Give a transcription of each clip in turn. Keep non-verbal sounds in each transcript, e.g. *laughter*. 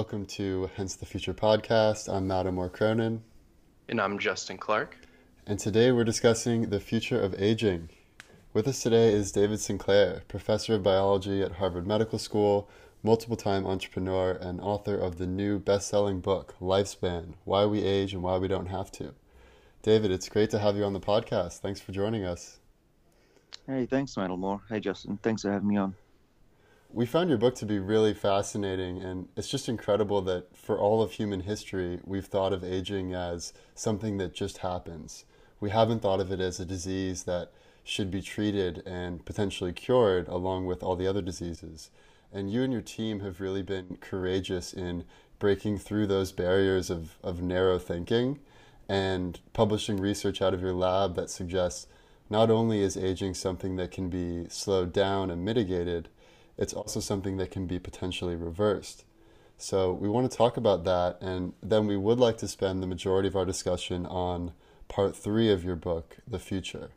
Welcome to Hence the Future podcast. I'm Mattimore Cronin. And I'm Justin Clark. And today we're discussing the future of aging. With us today is David Sinclair, professor of biology at Harvard Medical School, multiple time entrepreneur, and author of the new best selling book, Lifespan Why We Age and Why We Don't Have to. David, it's great to have you on the podcast. Thanks for joining us. Hey, thanks, Mattimore. Hey, Justin. Thanks for having me on. We found your book to be really fascinating, and it's just incredible that for all of human history, we've thought of aging as something that just happens. We haven't thought of it as a disease that should be treated and potentially cured along with all the other diseases. And you and your team have really been courageous in breaking through those barriers of, of narrow thinking and publishing research out of your lab that suggests not only is aging something that can be slowed down and mitigated, it's also something that can be potentially reversed. So we want to talk about that, and then we would like to spend the majority of our discussion on part three of your book, The Future.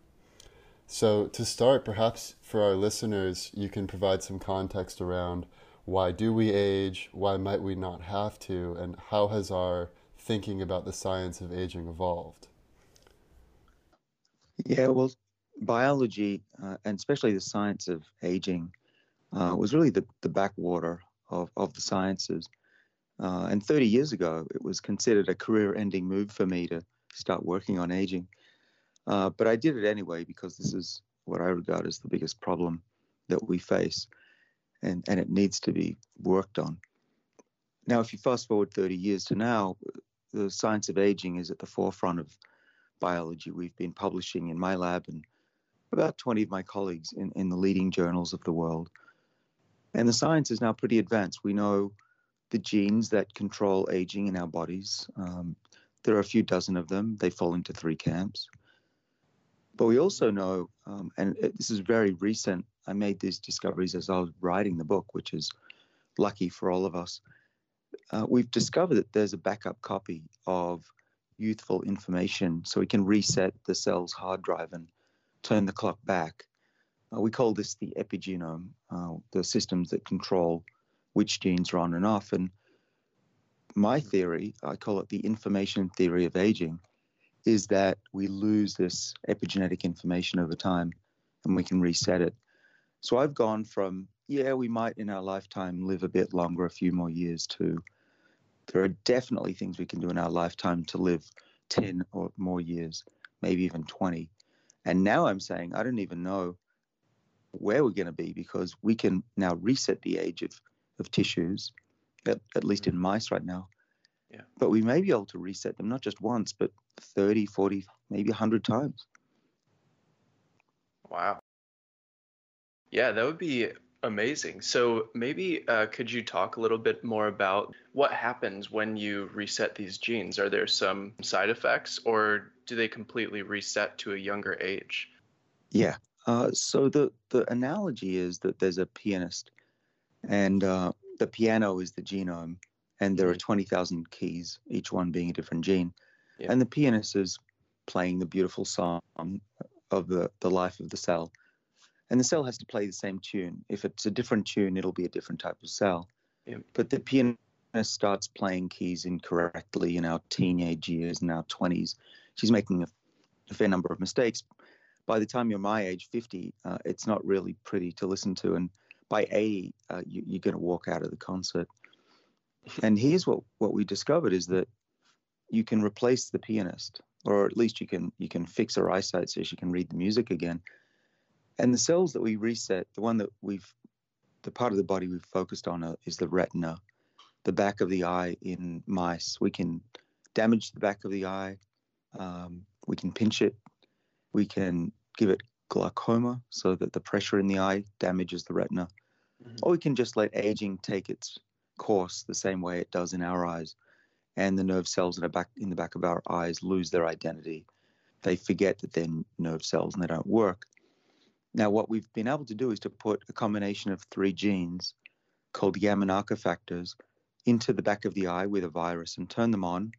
So to start, perhaps for our listeners, you can provide some context around why do we age, why might we not have to, and how has our thinking about the science of aging evolved? Yeah, well, biology, uh, and especially the science of aging, uh, was really the, the backwater of, of the sciences. Uh, and 30 years ago, it was considered a career ending move for me to start working on aging. Uh, but I did it anyway because this is what I regard as the biggest problem that we face, and, and it needs to be worked on. Now, if you fast forward 30 years to now, the science of aging is at the forefront of biology. We've been publishing in my lab and about 20 of my colleagues in, in the leading journals of the world. And the science is now pretty advanced. We know the genes that control aging in our bodies. Um, there are a few dozen of them. They fall into three camps. But we also know, um, and this is very recent, I made these discoveries as I was writing the book, which is lucky for all of us. Uh, we've discovered that there's a backup copy of youthful information so we can reset the cell's hard drive and turn the clock back uh, we call this the epigenome, uh, the systems that control which genes are on and off. And my theory, I call it the information theory of aging, is that we lose this epigenetic information over time and we can reset it. So I've gone from, yeah, we might in our lifetime live a bit longer, a few more years, to there are definitely things we can do in our lifetime to live 10 or more years, maybe even 20. And now I'm saying, I don't even know where we're going to be because we can now reset the age of, of tissues, at, at least in mice right now. Yeah. But we may be able to reset them not just once, but 30, 40, maybe 100 times. Wow. Yeah, that would be amazing. So maybe uh, could you talk a little bit more about what happens when you reset these genes? Are there some side effects or do they completely reset to a younger age? Yeah, uh, so the the analogy is that there's a pianist, and uh, the piano is the genome, and there are mm-hmm. twenty thousand keys, each one being a different gene, yeah. and the pianist is playing the beautiful song of the the life of the cell, and the cell has to play the same tune. If it's a different tune, it'll be a different type of cell. Yeah. But the pianist starts playing keys incorrectly in our teenage years, in our twenties. She's making a, a fair number of mistakes by the time you're my age, 50, uh, it's not really pretty to listen to. And by 80, uh, you, are going to walk out of the concert. *laughs* And here's what, what we discovered is that you can replace the pianist, or at least you can you can fix her eyesight so she can read the music again. And the cells that we reset, the one that we've, the part of the body we've focused on uh, is the retina, the back of the eye in mice. We can damage the back of the eye. Um, we can pinch it we can give it glaucoma so that the pressure in the eye damages the retina. Mm-hmm. Or we can just let aging take its course the same way it does in our eyes. And the nerve cells in the back in the back of our eyes lose their identity. They forget that they're nerve cells and they don't work. Now, what we've been able to do is to put a combination of three genes called Yamanaka factors into the back of the eye with a virus and turn them on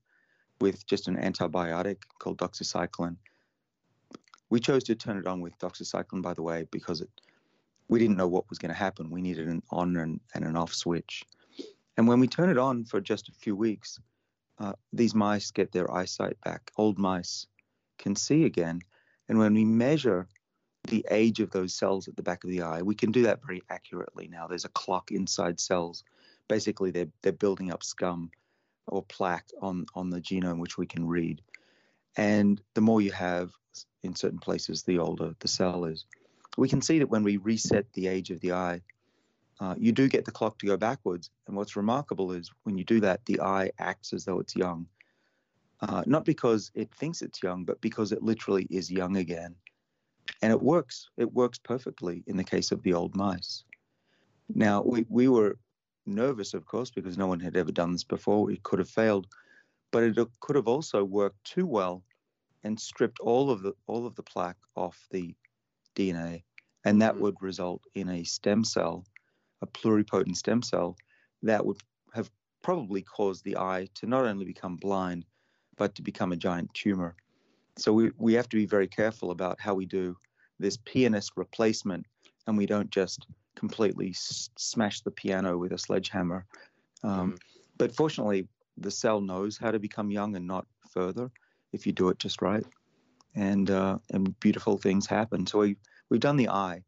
with just an antibiotic called doxycycline we chose to turn it on with doxycycline, by the way, because it, we didn't know what was going to happen. We needed an on and, and an off switch. And when we turn it on for just a few weeks, uh, these mice get their eyesight back. Old mice can see again. And when we measure the age of those cells at the back of the eye, we can do that very accurately now. There's a clock inside cells. Basically, they're, they're building up scum or plaque on, on the genome, which we can read. And the more you have in certain places, the older the cell is. We can see that when we reset the age of the eye, uh, you do get the clock to go backwards. And what's remarkable is when you do that, the eye acts as though it's young. Uh, not because it thinks it's young, but because it literally is young again. And it works. It works perfectly in the case of the old mice. Now, we, we were nervous, of course, because no one had ever done this before. It could have failed, but it could have also worked too well and stripped all of the all of the plaque off the DNA, and that mm-hmm. would result in a stem cell a pluripotent stem cell that would have probably caused the eye to not only become blind, but to become a giant tumor. So we, we have to be very careful about how we do this pianist replacement and we don't just completely s- smash the piano with a sledgehammer. Um, mm. But fortunately, the cell knows how to become young and not further if you do it just right. And, uh, and beautiful things happen. So we, we've done the eye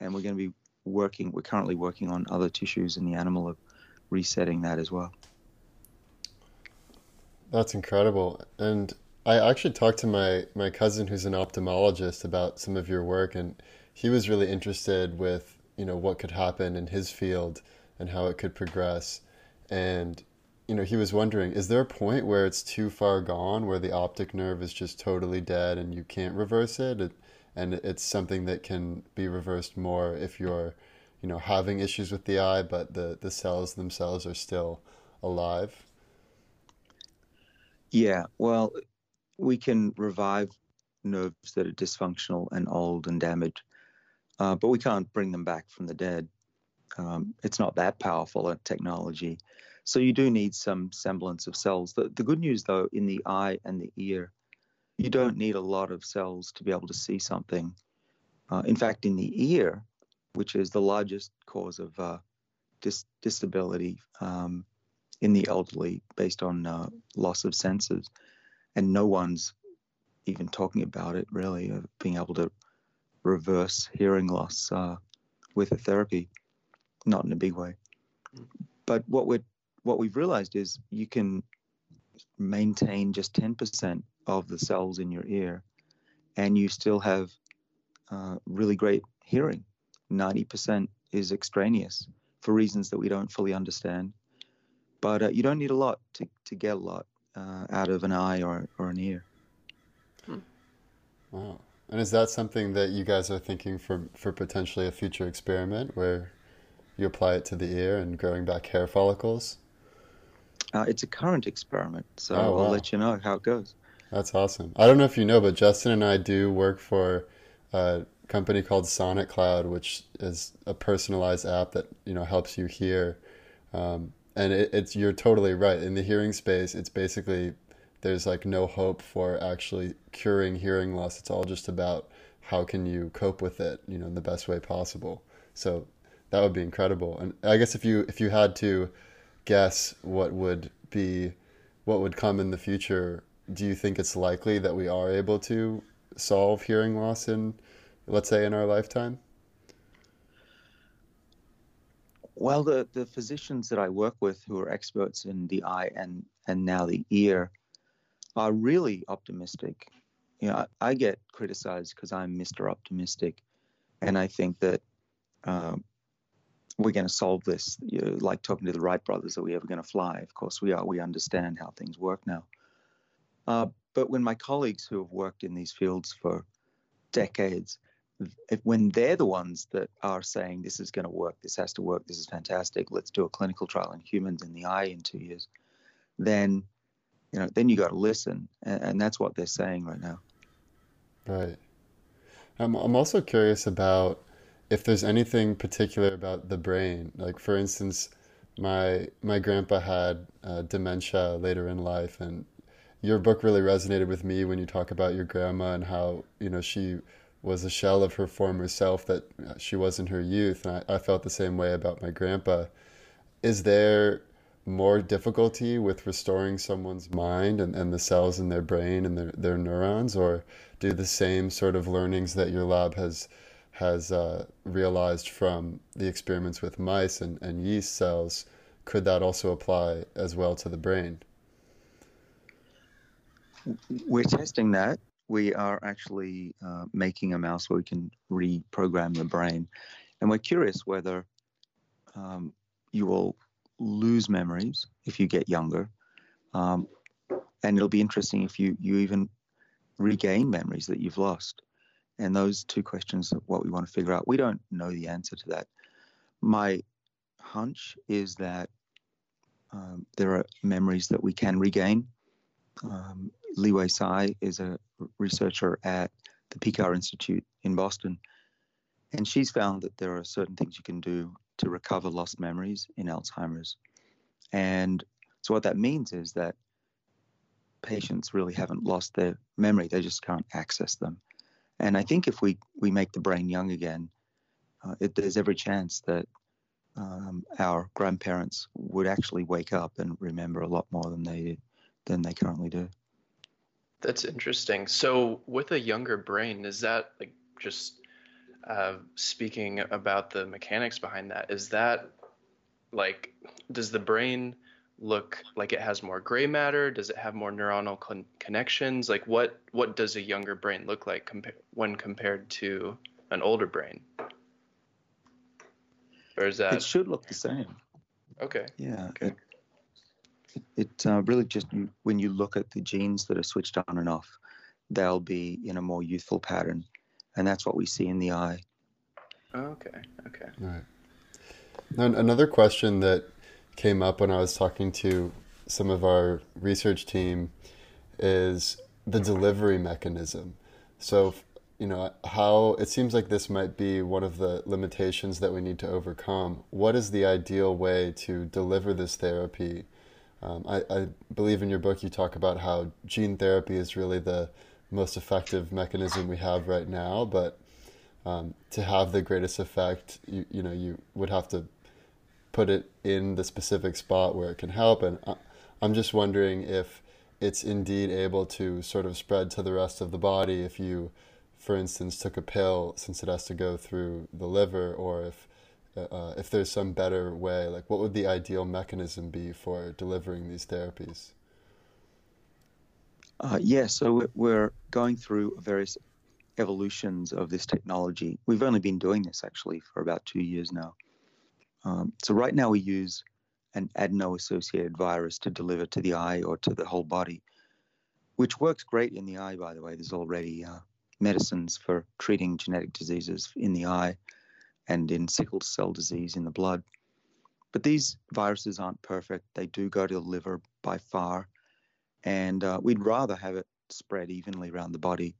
and we're going to be working, we're currently working on other tissues in the animal of resetting that as well. That's incredible. And I actually talked to my, my cousin who's an ophthalmologist about some of your work and he was really interested with, you know, what could happen in his field and how it could progress. And, you know, he was wondering, is there a point where it's too far gone, where the optic nerve is just totally dead and you can't reverse it? it and it's something that can be reversed more if you're you know having issues with the eye but the the cells themselves are still alive? Yeah well we can revive nerves that are dysfunctional and old and damaged uh, but we can't bring them back from the dead. Um, it's not that powerful a technology so you do need some semblance of cells the, the good news though in the eye and the ear you don't need a lot of cells to be able to see something. Uh, in fact, in the ear, which is the largest cause of uh, dis- disability um, in the elderly based on uh, loss of senses, and no one's even talking about it really, of being able to reverse hearing loss uh, with a therapy, not in a big way. But what we what we've realized is you can maintain just 10% of the cells in your ear, and you still have uh, really great hearing. 90% is extraneous for reasons that we don't fully understand. But uh, you don't need a lot to, to get a lot uh, out of an eye or, or an ear. Hmm. Wow. And is that something that you guys are thinking for, for potentially a future experiment where you apply it to the ear and growing back hair follicles? Uh, it's a current experiment, so oh, wow. I'll let you know how it goes. That's awesome. I don't know if you know, but Justin and I do work for a company called Sonic Cloud, which is a personalized app that you know helps you hear. Um, and it, it's you're totally right. In the hearing space, it's basically there's like no hope for actually curing hearing loss. It's all just about how can you cope with it, you know, in the best way possible. So that would be incredible. And I guess if you if you had to guess what would be what would come in the future do you think it's likely that we are able to solve hearing loss in, let's say, in our lifetime? Well, the, the physicians that I work with who are experts in the eye and, and now the ear are really optimistic. You know, I, I get criticized because I'm Mr. Optimistic, and I think that um, we're going to solve this. You know, like talking to the Wright brothers, are we ever going to fly? Of course we are. We understand how things work now. Uh, but when my colleagues who have worked in these fields for decades, when they're the ones that are saying this is going to work, this has to work, this is fantastic, let's do a clinical trial in humans in the eye in two years, then you know then you got to listen, and, and, that's what they're saying right now. Right. I'm I'm also curious about if there's anything particular about the brain, like for instance. My my grandpa had uh, dementia later in life, and your book really resonated with me when you talk about your grandma and how you know she was a shell of her former self that she was in her youth and I, I felt the same way about my grandpa is there more difficulty with restoring someone's mind and, and the cells in their brain and their, their neurons, or do the same sort of learnings that your lab has has uh, realized from the experiments with mice and, and yeast cells, could that also apply as well to the brain? We're testing that. We are actually uh, making a mouse where we can reprogram the brain. And we're curious whether um, you will lose memories if you get younger. Um, and it'll be interesting if you, you even regain memories that you've lost. And those two questions are what we want to figure out. We don't know the answer to that. My hunch is that um, there are memories that we can regain. Um, Li-Huei Tsai is a researcher at the Picower Institute in Boston, and she's found that there are certain things you can do to recover lost memories in Alzheimer's. And so what that means is that patients really haven't lost their memory, they just can't access them. And I think if we, we make the brain young again, uh, it, there's every chance that um, our grandparents would actually wake up and remember a lot more than they than they currently do. That's interesting. So, with a younger brain, is that like just uh, speaking about the mechanics behind that? Is that like does the brain look like it has more gray matter? Does it have more neuronal con- connections? Like what what does a younger brain look like compa- when compared to an older brain? Or is that It should look the same. okay? Yeah. Okay. It, it uh, really just when you look at the genes that are switched on and off, they'll be in a more youthful pattern, and that's what we see in the eye. Okay. Okay. Right. Now, another question that came up when I was talking to some of our research team is the delivery mechanism. So, you know, how it seems like this might be one of the limitations that we need to overcome. What is the ideal way to deliver this therapy? Um, I, I believe in your book you talk about how gene therapy is really the most effective mechanism we have right now, but um, to have the greatest effect, you, you know, you would have to put it in the specific spot where it can help. And I'm just wondering if it's indeed able to sort of spread to the rest of the body if you, for instance, took a pill since it has to go through the liver, or if uh, if there's some better way. Like, what would the ideal mechanism be for delivering these therapies? Uh, yeah, so we're going through various evolutions of this technology. We've only been doing this actually for about two years now. Um, so right now we use an adeno-associated virus to deliver to the eye or to the whole body, which works great in the eye. By the way, there's already uh, medicines for treating genetic diseases in the eye and in sickle cell disease in the blood. But these viruses aren't perfect. They do go to the liver by far, and uh, we'd rather have it spread evenly around the body.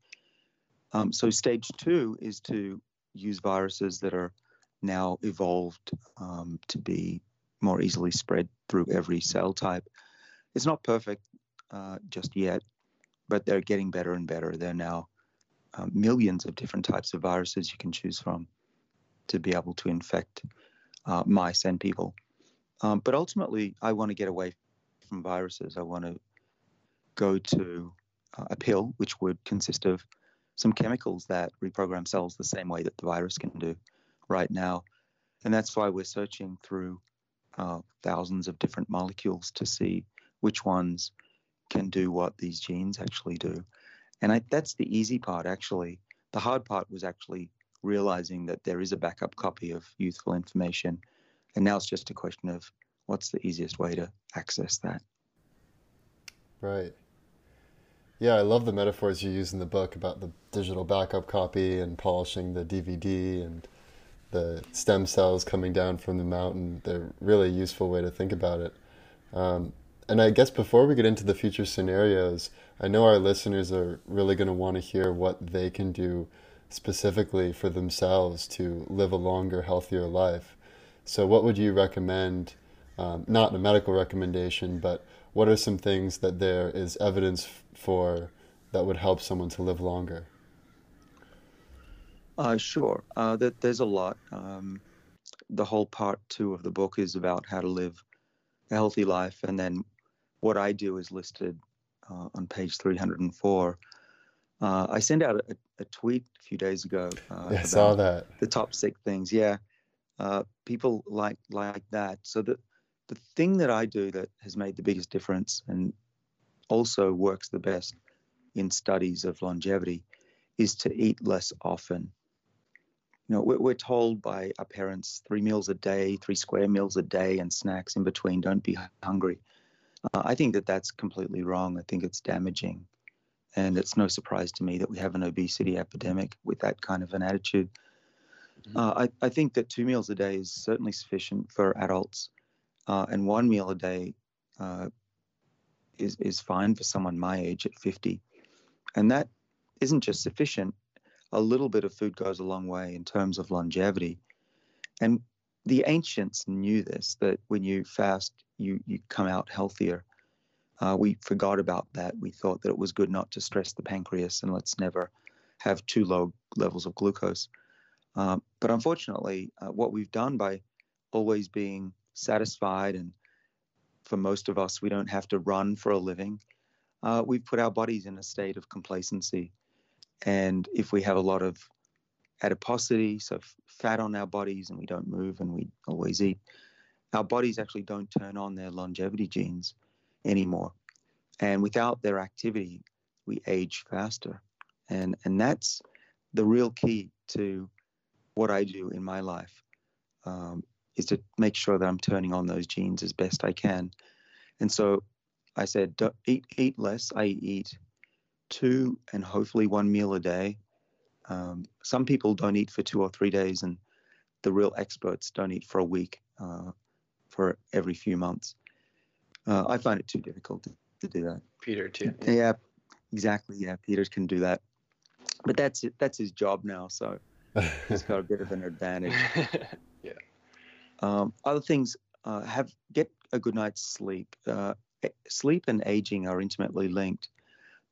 Um, so stage two is to use viruses that are now evolved um, to be more easily spread through every cell type. It's not perfect uh, just yet, but they're getting better and better. There are now uh, millions of different types of viruses you can choose from to be able to infect uh, mice and people. Um, but ultimately, I want to get away from viruses. I want to go to uh, a pill, which would consist of some chemicals that reprogram cells the same way that the virus can do right now. And that's why we're searching through uh, thousands of different molecules to see which ones can do what these genes actually do. And I, that's the easy part, actually. The hard part was actually realizing that there is a backup copy of youthful information. And now it's just a question of what's the easiest way to access that. Right. Yeah, I love the metaphors you use in the book about the digital backup copy and polishing the DVD and the stem cells coming down from the mountain. They're really a useful way to think about it. Um, and I guess before we get into the future scenarios, I know our listeners are really going to want to hear what they can do specifically for themselves to live a longer, healthier life. So, what would you recommend? Um, not a medical recommendation, but what are some things that there is evidence for that would help someone to live longer? Uh, sure. Uh, that there's a lot. Um, the whole part two of the book is about how to live a healthy life. And then what I do is listed uh, on page 304. Uh, I sent out a, a, tweet a few days ago. Uh, I saw that. The top six things. Yeah. Uh, people like like that. So the the thing that I do that has made the biggest difference and also works the best in studies of longevity is to eat less often. You know, we're, we're told by our parents three meals a day, three square meals a day, and snacks in between. Don't be hungry. Uh, I think that that's completely wrong. I think it's damaging. And it's no surprise to me that we have an obesity epidemic with that kind of an attitude. Mm-hmm. Uh, I, I, think that two meals a day is certainly sufficient for adults, uh, and one meal a day uh, is, is fine for someone my age at 50. And that isn't just sufficient. A little bit of food goes a long way in terms of longevity. And the ancients knew this that when you fast, you, you come out healthier. Uh, we forgot about that. We thought that it was good not to stress the pancreas and let's never have too low levels of glucose. Um, but unfortunately, uh, what we've done by always being satisfied, and for most of us, we don't have to run for a living, uh, we've put our bodies in a state of complacency. And if we have a lot of adiposity, so fat on our bodies, and we don't move and we always eat, our bodies actually don't turn on their longevity genes anymore. And without their activity, we age faster. And, and that's the real key to what I do in my life um, is to make sure that I'm turning on those genes as best I can. And so I said, eat, eat less. I eat two and hopefully one meal a day. Um, some people don't eat for two or three days, and the real experts don't eat for a week, uh, for every few months. Uh, I find it too difficult to, to do that. Peter too. Yeah. yeah, exactly. Yeah, Peter can do that, but that's it. That's his job now, so he's got a bit of an advantage. *laughs* yeah. Um, other things, uh, have get a good night's sleep. Uh, sleep and aging are intimately linked.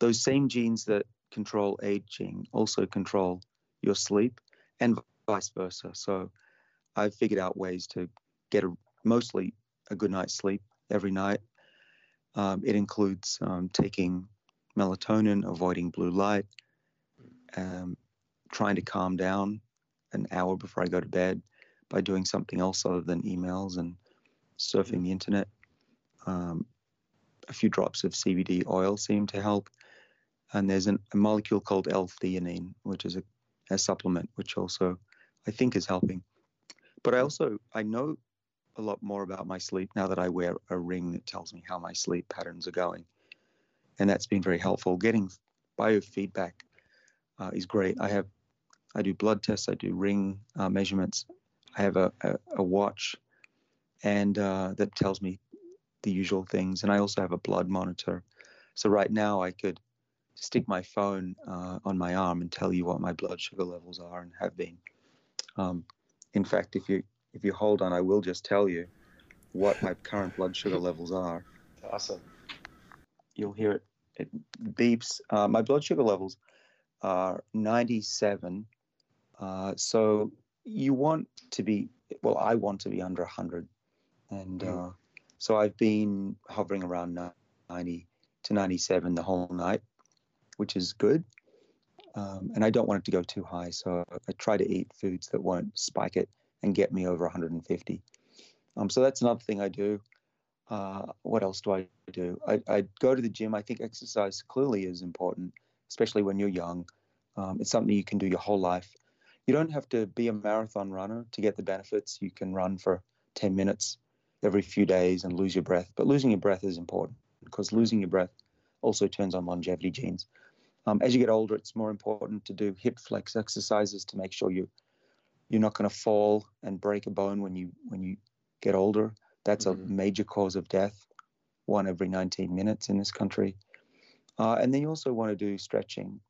Those same genes that control aging also control your sleep and vice versa. So I've figured out ways to get a, mostly a good night's sleep every night. Um, it includes um, taking melatonin, avoiding blue light, um, trying to calm down an hour before I go to bed by doing something else other than emails and surfing the internet. Um, a few drops of CBD oil seem to help. And there's an, a molecule called L-theanine, which is a, a supplement, which also I think is helping. But I also I know a lot more about my sleep now that I wear a ring that tells me how my sleep patterns are going, and that's been very helpful. Getting biofeedback uh, is great. I have I do blood tests, I do ring uh, measurements, I have a, a, a watch, and uh, that tells me the usual things. And I also have a blood monitor. So right now I could stick my phone uh, on my arm and tell you what my blood sugar levels are and have been. Um, in fact, if you if you hold on, I will just tell you what my current blood sugar levels are. Awesome. You'll hear it. It beeps. Uh, my blood sugar levels are 97. Uh, so you want to be well. I want to be under 100, and mm. So I've been hovering around 90 to 97 the whole night, which is good. Um, and I don't want it to go too high. So I try to eat foods that won't spike it and get me over 150. Um, so that's another thing I do. Uh, what else do I do? I, I, go to the gym. I think exercise clearly is important, especially when you're young. Um, it's something you can do your whole life. You don't have to be a marathon runner to get the benefits. You can run for 10 minutes every few days and lose your breath. But losing your breath is important because losing your breath also turns on longevity genes. Um, as you get older, it's more important to do hip flex exercises to make sure you you're not going to fall and break a bone when you when you get older. That's mm-hmm. a major cause of death, one every 19 minutes in this country. Uh, and then you also want to do stretching.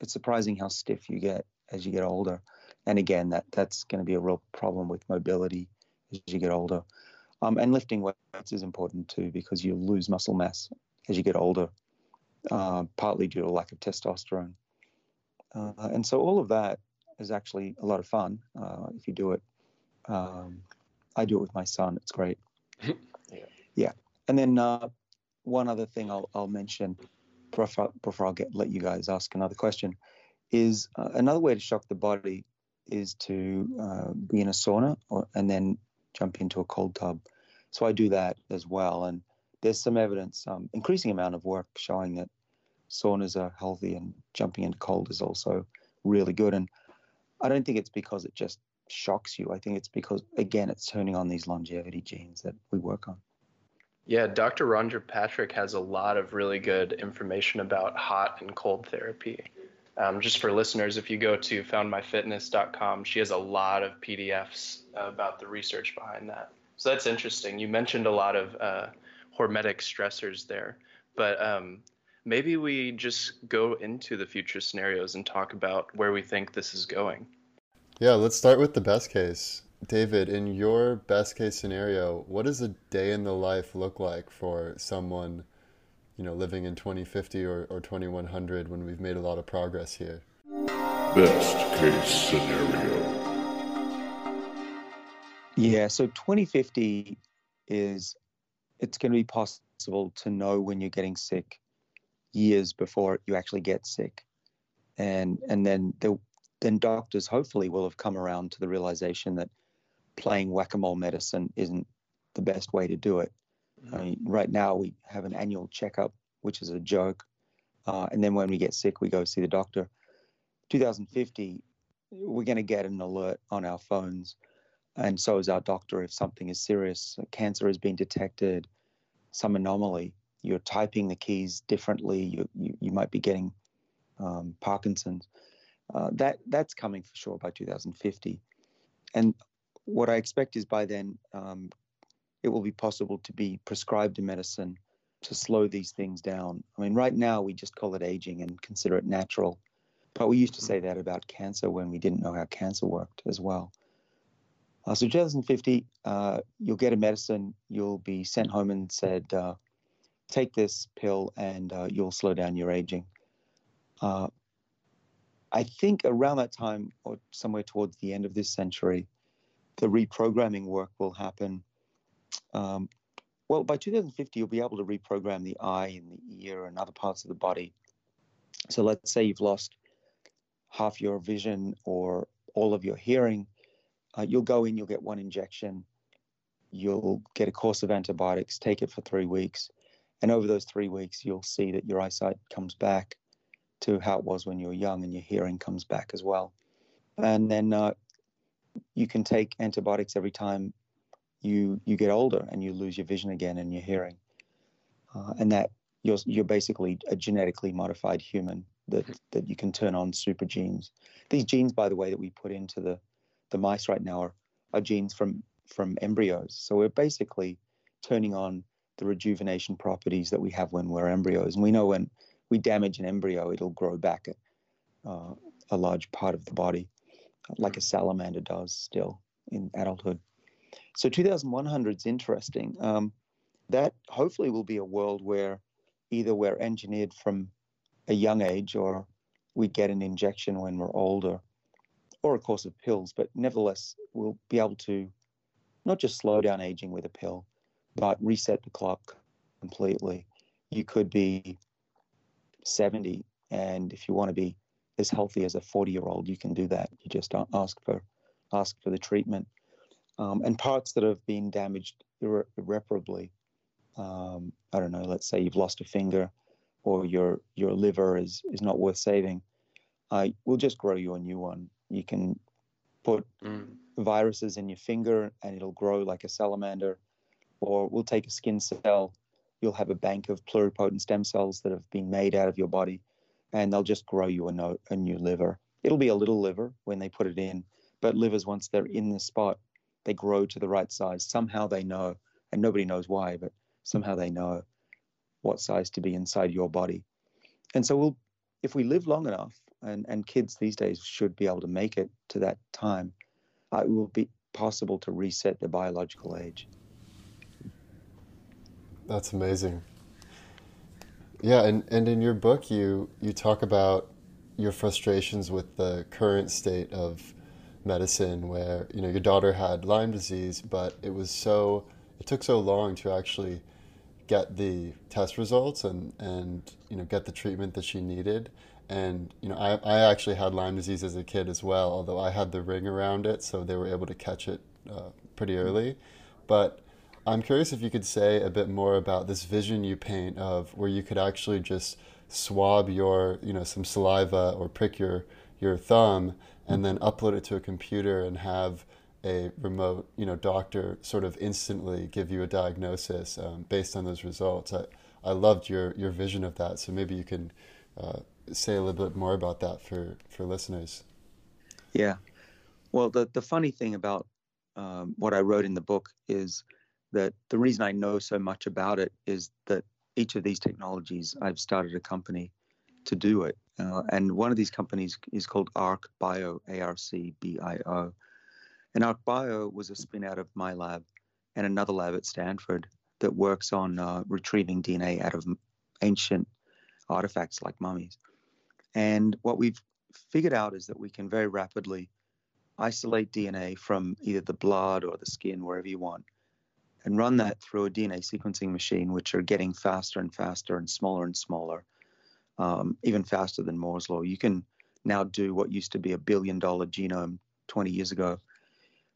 It's surprising how stiff you get as you get older. And again, that that's going to be a real problem with mobility as you get older. Um, and lifting weights is important too because you lose muscle mass as you get older, uh, partly due to lack of testosterone. Uh, and so all of that is actually a lot of fun uh, if you do it. Um, I do it with my son. It's great. *laughs* yeah. Yeah, and then uh, one other thing I'll, I'll mention before, before I'll get let you guys ask another question is uh, another way to shock the body is to uh, be in a sauna or, and then jump into a cold tub. So I do that as well, and there's some evidence, um, increasing amount of work showing that saunas are healthy and jumping into cold is also really good. And I don't think it's because it just shocks you. I think it's because again, it's turning on these longevity genes that we work on. Yeah, Dr. Rhonda Patrick has a lot of really good information about hot and cold therapy. Um, just for listeners, if you go to foundmyfitness.com, she has a lot of PDFs about the research behind that. So that's interesting. You mentioned a lot of uh, hormetic stressors there, but um, maybe we just go into the future scenarios and talk about where we think this is going. Yeah, let's start with the best case. David, in your best case scenario, what does a day in the life look like for someone, you know, living in 2050 or, or 2100 when we've made a lot of progress here? Best case scenario. Yeah, so 2050 is it's going to be possible to know when you're getting sick years before you actually get sick. And and then the, then doctors hopefully will have come around to the realization that playing whack-a-mole medicine isn't the best way to do it. Mm-hmm. I mean, right now we have an annual checkup, which is a joke, uh, and then when we get sick, we go see the doctor. 2050, we're going to get an alert on our phones, and so is our doctor if something is serious. Cancer has been detected, some anomaly. You're typing the keys differently. You you, you might be getting um, Parkinson's. Uh, that that's coming for sure by 2050, and what I expect is by then um, it will be possible to be prescribed a medicine to slow these things down. I mean, right now we just call it aging and consider it natural, but we used to say that about cancer when we didn't know how cancer worked as well. Uh, so 2050, uh, you'll get a medicine, you'll be sent home and said, uh, take this pill and uh, you'll slow down your aging. Uh, I think around that time, or somewhere towards the end of this century, the reprogramming work will happen. Um, well, by 2050, you'll be able to reprogram the eye and the ear and other parts of the body. So let's say you've lost half your vision or all of your hearing. Uh, you'll go in, you'll get one injection, you'll get a course of antibiotics, take it for three weeks. And over those three weeks, you'll see that your eyesight comes back to how it was when you were young and your hearing comes back as well. And then uh, you can take antibiotics every time you you get older and you lose your vision again and your hearing, uh, and that you're you're basically a genetically modified human that that you can turn on super genes. These genes, by the way, that we put into the the mice right now are, are genes from from embryos. So we're basically turning on the rejuvenation properties that we have when we're embryos, and we know when we damage an embryo, it'll grow back a, uh, a large part of the body like a salamander does still in adulthood. So 2100 is interesting. Um, that hopefully will be a world where either we're engineered from a young age or we get an injection when we're older or a course of pills, but nevertheless, we'll be able to not just slow down aging with a pill, but reset the clock completely. You could be 70, and if you want to be as healthy as a 40 year old, you can do that. You just ask for ask for the treatment. Um, and parts that have been damaged irre- irreparably. Um, I don't know. Let's say you've lost a finger, or your your liver is is not worth saving. Uh, we'll just grow you a new one. You can put mm. viruses in your finger, and it'll grow like a salamander. Or we'll take a skin cell. You'll have a bank of pluripotent stem cells that have been made out of your body and they'll just grow you a, no, a new liver. It'll be a little liver when they put it in, but livers, once they're in the spot, they grow to the right size. Somehow they know, and nobody knows why, but somehow they know what size to be inside your body. And so we'll, if we live long enough, and, and kids these days should be able to make it to that time, uh, it will be possible to reset their biological age. That's amazing. Yeah, and, and in your book, you, you talk about your frustrations with the current state of medicine, where you know your daughter had Lyme disease, but it was so it took so long to actually get the test results and and you know get the treatment that she needed. And you know, I I actually had Lyme disease as a kid as well, although I had the ring around it, so they were able to catch it uh, pretty early. But I'm curious if you could say a bit more about this vision you paint of where you could actually just swab your, you know, some saliva or prick your your thumb and then upload it to a computer and have a remote, you know, doctor sort of instantly give you a diagnosis um, based on those results. I, I loved your, your vision of that. So maybe you can uh, say a little bit more about that for, for listeners. Yeah. Well, the, the funny thing about um, what I wrote in the book is that the reason I know so much about it is that each of these technologies, I've started a company to do it. Uh, and one of these companies is called Arc Bio, A R C B I O. And Arc Bio was a spin out of my lab and another lab at Stanford that works on uh, retrieving DNA out of ancient artifacts like mummies. And what we've figured out is that we can very rapidly isolate DNA from either the blood or the skin, wherever you want, and run that through a DNA sequencing machine, which are getting faster and faster and smaller and smaller, um, even faster than Moore's Law. You can now do what used to be a billion dollar genome 20 years ago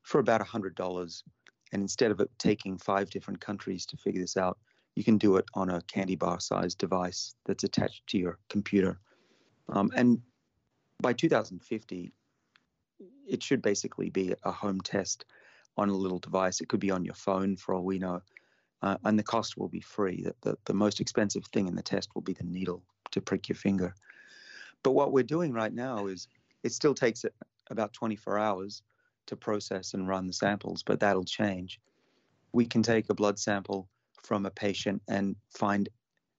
for about $100. And instead of it taking five different countries to figure this out, you can do it on a candy bar sized device that's attached to your computer. Um, and by 2050, it should basically be a home test on a little device. It could be on your phone for all we know. Uh, and the cost will be free. The, the, the most expensive thing in the test will be the needle to prick your finger. But what we're doing right now is it still takes about 24 hours to process and run the samples, but that'll change. We can take a blood sample from a patient and find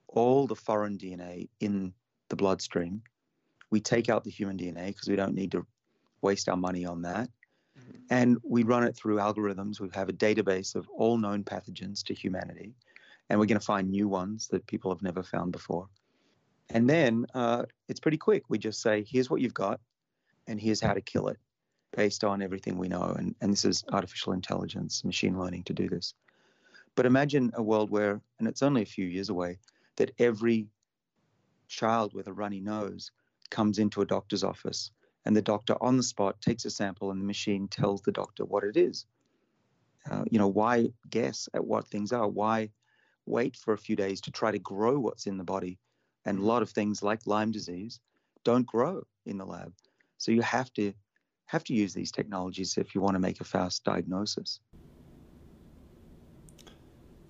all the foreign DNA in the bloodstream. We take out the human DNA because we don't need to waste our money on that. And we run it through algorithms. We have a database of all known pathogens to humanity, and we're going to find new ones that people have never found before. And then uh, it's pretty quick. We just say, here's what you've got, and here's how to kill it based on everything we know. And, and this is artificial intelligence, machine learning to do this. But imagine a world where, and it's only a few years away, that every child with a runny nose comes into a doctor's office and the doctor on the spot takes a sample and the machine tells the doctor what it is. Uh, you know, why guess at what things are? Why wait for a few days to try to grow what's in the body? And a lot of things like Lyme disease don't grow in the lab. So you have to have to use these technologies if you want to make a fast diagnosis.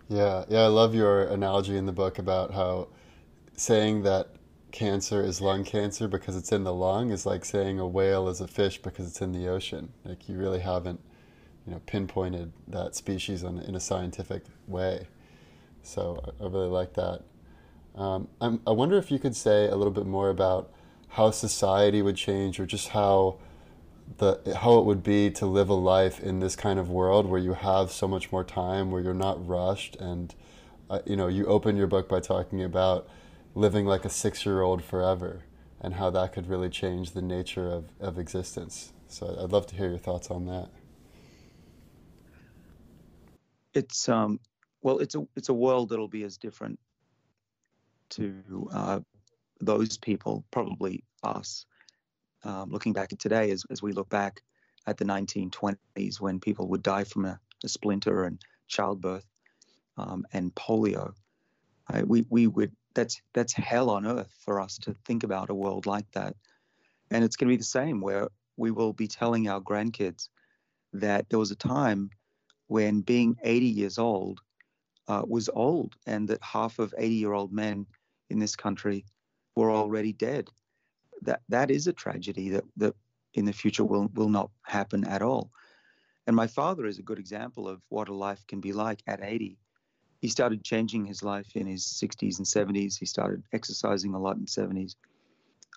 Yeah, yeah, I love your analogy in the book about how saying that cancer is lung cancer because it's in the lung is like saying a whale is a fish because it's in the ocean. Like you really haven't, you know, pinpointed that species in, in a scientific way. So I, I really like that. Um, i wonder if you could say a little bit more about how society would change or just how the how it would be to live a life in this kind of world where you have so much more time, where you're not rushed, and uh, you know you open your book by talking about living like a six-year-old forever, and how that could really change the nature of, of existence. So I'd love to hear your thoughts on that. It's um well, it's a it's a world that'll be as different to uh, those people, probably us, um, looking back at today as, as we look back at the 1920s when people would die from a, a splinter and childbirth um, and polio. Uh, we, we would that's that's hell on earth for us to think about a world like that. And it's going to be the same where we will be telling our grandkids that there was a time when being 80 years old uh, was old and that half of 80 year old men in this country were already dead that that is a tragedy that that in the future will will not happen at all. And my father is a good example of what a life can be like at 80. He started changing his life in his 60s and 70s. He started exercising a lot in 70s.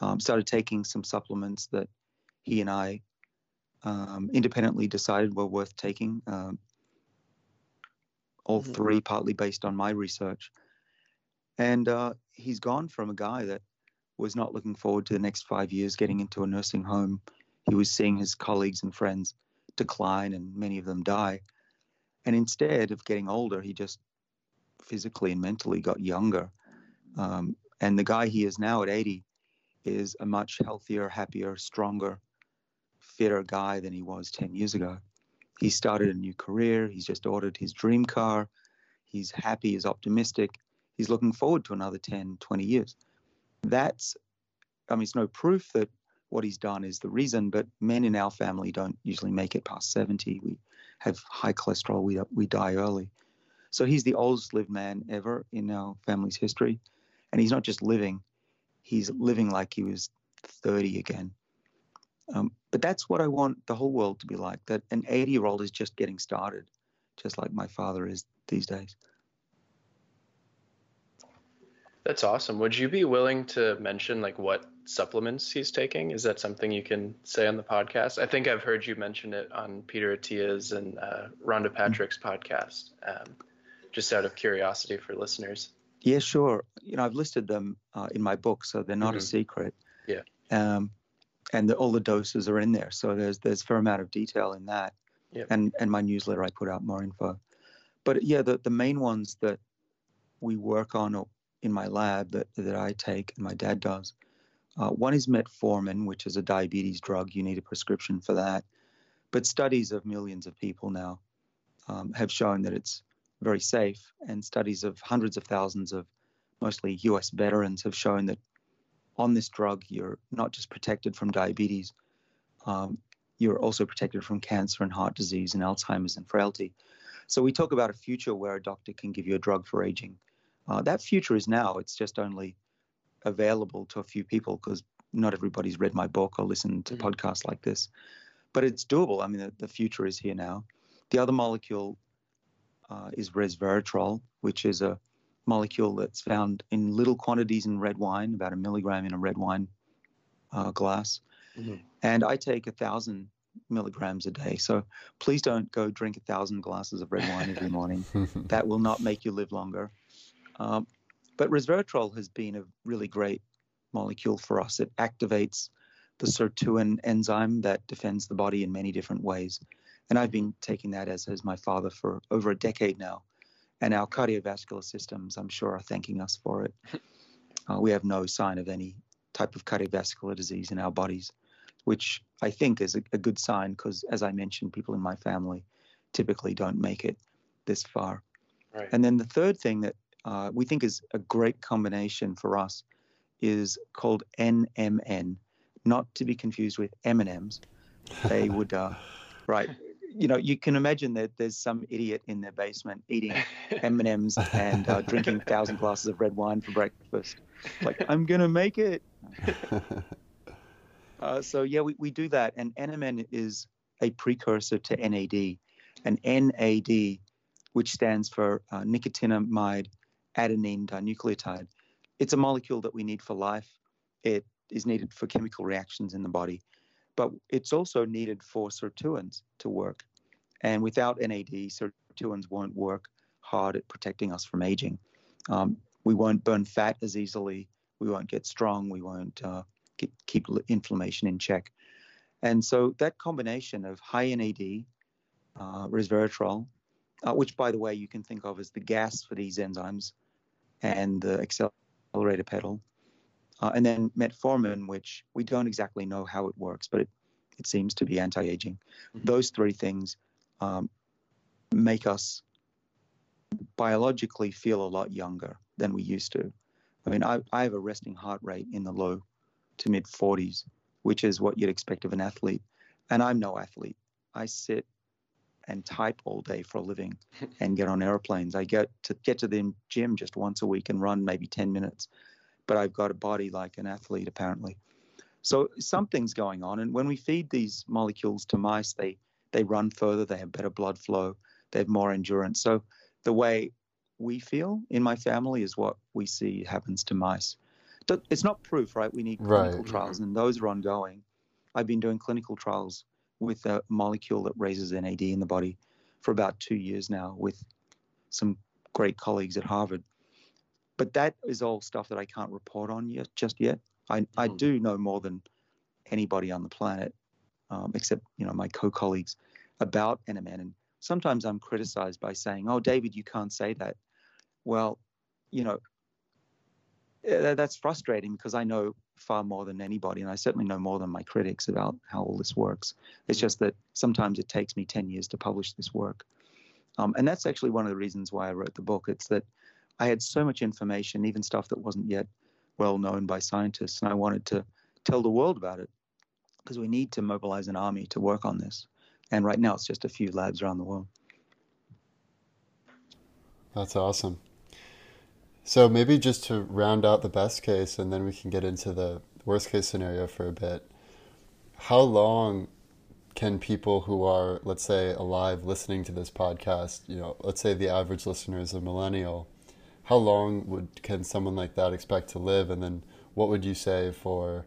Um, started taking some supplements that he and I um, independently decided were worth taking. Um, all mm-hmm. three, partly based on my research. And uh, he's gone from a guy that was not looking forward to the next five years getting into a nursing home. He was seeing his colleagues and friends decline and many of them die. And instead of getting older, he just physically and mentally got younger. Um, and the guy he is now at 80 is a much healthier, happier, stronger, fitter guy than he was 10 years ago. He started a new career. He's just ordered his dream car. He's happy, he's optimistic. He's looking forward to another 10, 20 years. That's, I mean, it's no proof that what he's done is the reason, but men in our family don't usually make it past 70. We have high cholesterol, we, we die early. So he's the oldest lived man ever in our family's history. And he's not just living, he's living like he was 30 again. Um, but that's what I want the whole world to be like that an 80 year old is just getting started, just like my father is these days. That's awesome. Would you be willing to mention like what supplements he's taking? Is that something you can say on the podcast? I think I've heard you mention it on Peter Attia's and uh, Rhonda mm-hmm. Patrick's mm-hmm. podcast. Um, just out of curiosity for listeners. Yeah, sure. You know, I've listed them uh, in my book, so they're not mm-hmm. a secret. Yeah. Um, and the, all the doses are in there, so there's there's a fair amount of detail in that. Yeah. And and my newsletter, I put out more info. But yeah, the the main ones that we work on in my lab that that I take and my dad does. Uh, one is metformin, which is a diabetes drug. You need a prescription for that. But studies of millions of people now um, have shown that it's very safe, and studies of hundreds of thousands of mostly US veterans have shown that on this drug, you're not just protected from diabetes, um, you're also protected from cancer and heart disease and Alzheimer's and frailty. So we talk about a future where a doctor can give you a drug for aging. Uh, that future is now. It's just only available to a few people because not everybody's read my book or listened to mm-hmm. podcasts like this. But it's doable. I mean, the, the future is here now. The other molecule uh, is resveratrol, which is a molecule that's found in little quantities in red wine, about a milligram in a red wine uh, glass. Mm-hmm. And I take a thousand milligrams a day. So please don't go drink a thousand glasses of red wine every morning. *laughs* that will not make you live longer. Um, but resveratrol has been a really great molecule for us. It activates the sirtuin enzyme that defends the body in many different ways. And I've been taking that as has my father for over a decade now. And our cardiovascular systems, I'm sure, are thanking us for it. *laughs* Uh, we have no sign of any type of cardiovascular disease in our bodies, which I think is a, a good sign because, as I mentioned, people in my family typically don't make it this far. Right. And then the third thing that uh, we think is a great combination for us is called NMN, not to be confused with M&Ms. They would, uh, *laughs* right, you know, you can imagine that there's some idiot in their basement eating *laughs* M&Ms and uh, drinking *laughs* thousand glasses of red wine for breakfast. Like, I'm gonna make it. *laughs* Uh, so yeah, we, we do that, and NMN is a precursor to NAD, and NAD, which stands for uh, nicotinamide adenine dinucleotide. It's a molecule that we need for life. It is needed for chemical reactions in the body but it's also needed for sirtuins to work. And without NAD, sirtuins won't work hard at protecting us from aging. Um, we won't burn fat as easily. We won't get strong. We won't uh, get, keep inflammation in check. And so that combination of high NAD, uh, resveratrol, uh, which by the way you can think of as the gas for these enzymes, and the accelerator pedal, uh, and then metformin, which we don't exactly know how it works, but it, it seems to be anti aging. Mm-hmm. Those three things um, make us biologically feel a lot younger than we used to. I mean, I, I have a resting heart rate in the low to mid 40s, which is what you'd expect of an athlete. And I'm no athlete. I sit and type all day for a living *laughs* and get on airplanes. I get to get to the gym just once a week and run maybe 10 minutes but I've got a body like an athlete apparently. So something's going on. And when we feed these molecules to mice, they they run further, they have better blood flow, they have more endurance. So the way we feel in my family is what we see happens to mice. It's not proof, right? We need clinical right. trials, and those are ongoing. I've been doing clinical trials with a molecule that raises NAD in the body for about two years now with some great colleagues at Harvard. But that is all stuff that I can't report on yet, just yet. I, mm-hmm. I do know more than anybody on the planet, um, except you know my co-colleagues, about NMN, and sometimes I'm criticized by saying, "Oh, David, you can't say that." Well, you know, eh, that's frustrating because I know far more than anybody, and I certainly know more than my critics about how all this works. It's just that sometimes it takes me 10 years to publish this work. Um, and that's actually one of the reasons why I wrote the book. It's that I had so much information, even stuff that wasn't yet well known by scientists, and I wanted to tell the world about it because we need to mobilize an army to work on this. And right now, it's just a few labs around the world. That's awesome. So maybe just to round out the best case, and then we can get into the worst case scenario for a bit. How long can people who are, let's say, alive listening to this podcast, you know, let's say the average listener is a millennial, how long would can someone like that expect to live? And then what would you say for,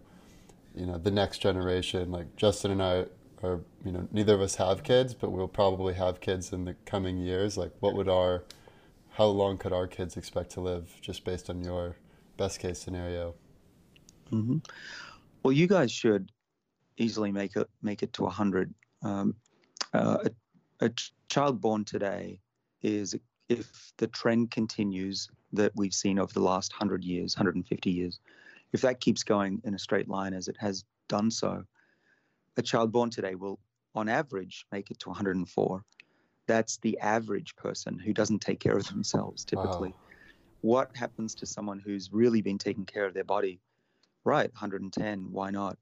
you know, the next generation? Like Justin and I are, you know, neither of us have kids, but we'll probably have kids in the coming years. Like what would our, how long could our kids expect to live just based on your best case scenario? Mm-hmm. Well, you guys should easily make it make it to 100. Um, uh, a, a child born today is if the trend continues that we've seen over the last 100 years, 150 years, if that keeps going in a straight line as it has done so, a child born today will, on average, make it to 104. That's the average person who doesn't take care of themselves typically. Wow. What happens to someone who's really been taking care of their body? Right, 110, why not?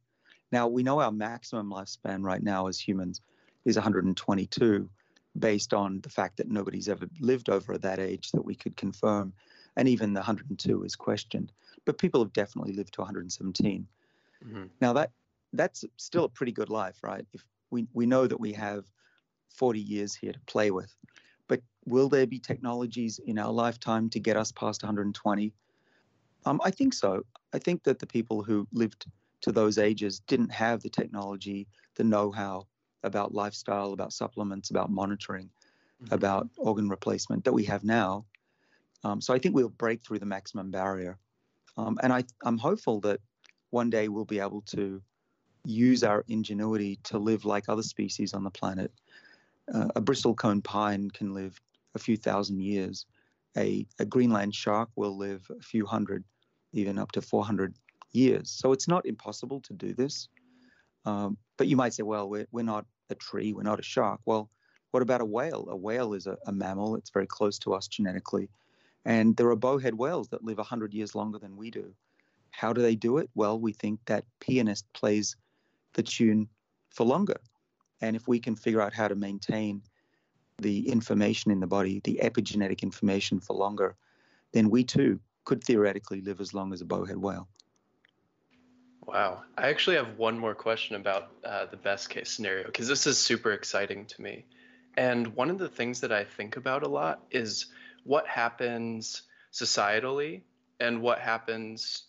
Now, we know our maximum lifespan right now as humans is 122 based on the fact that nobody's ever lived over that age that we could confirm. And even the 102 is questioned. But people have definitely lived to 117. Mm-hmm. Now, that that's still a pretty good life, right? If we, we know that we have 40 years here to play with. But will there be technologies in our lifetime to get us past 120? Um, I think so. I think that the people who lived to those ages didn't have the technology, the know how about lifestyle, about supplements, about monitoring, mm-hmm. about organ replacement that we have now. Um, so I think we'll break through the maximum barrier. Um, and I, I'm hopeful that one day we'll be able to use our ingenuity to live like other species on the planet. Uh, a bristlecone pine can live a few thousand years. A, a Greenland shark will live a few hundred, even up to 400 years. So it's not impossible to do this. Um, but you might say, well, we're, we're not a tree, we're not a shark. Well, what about a whale? A whale is a, a mammal, it's very close to us genetically. And there are bowhead whales that live 100 years longer than we do. How do they do it? Well, we think that pianist plays the tune for longer. And if we can figure out how to maintain the information in the body, the epigenetic information for longer, then we too could theoretically live as long as a bowhead whale. Wow. I actually have one more question about uh, the best case scenario because this is super exciting to me. And one of the things that I think about a lot is what happens societally and what happens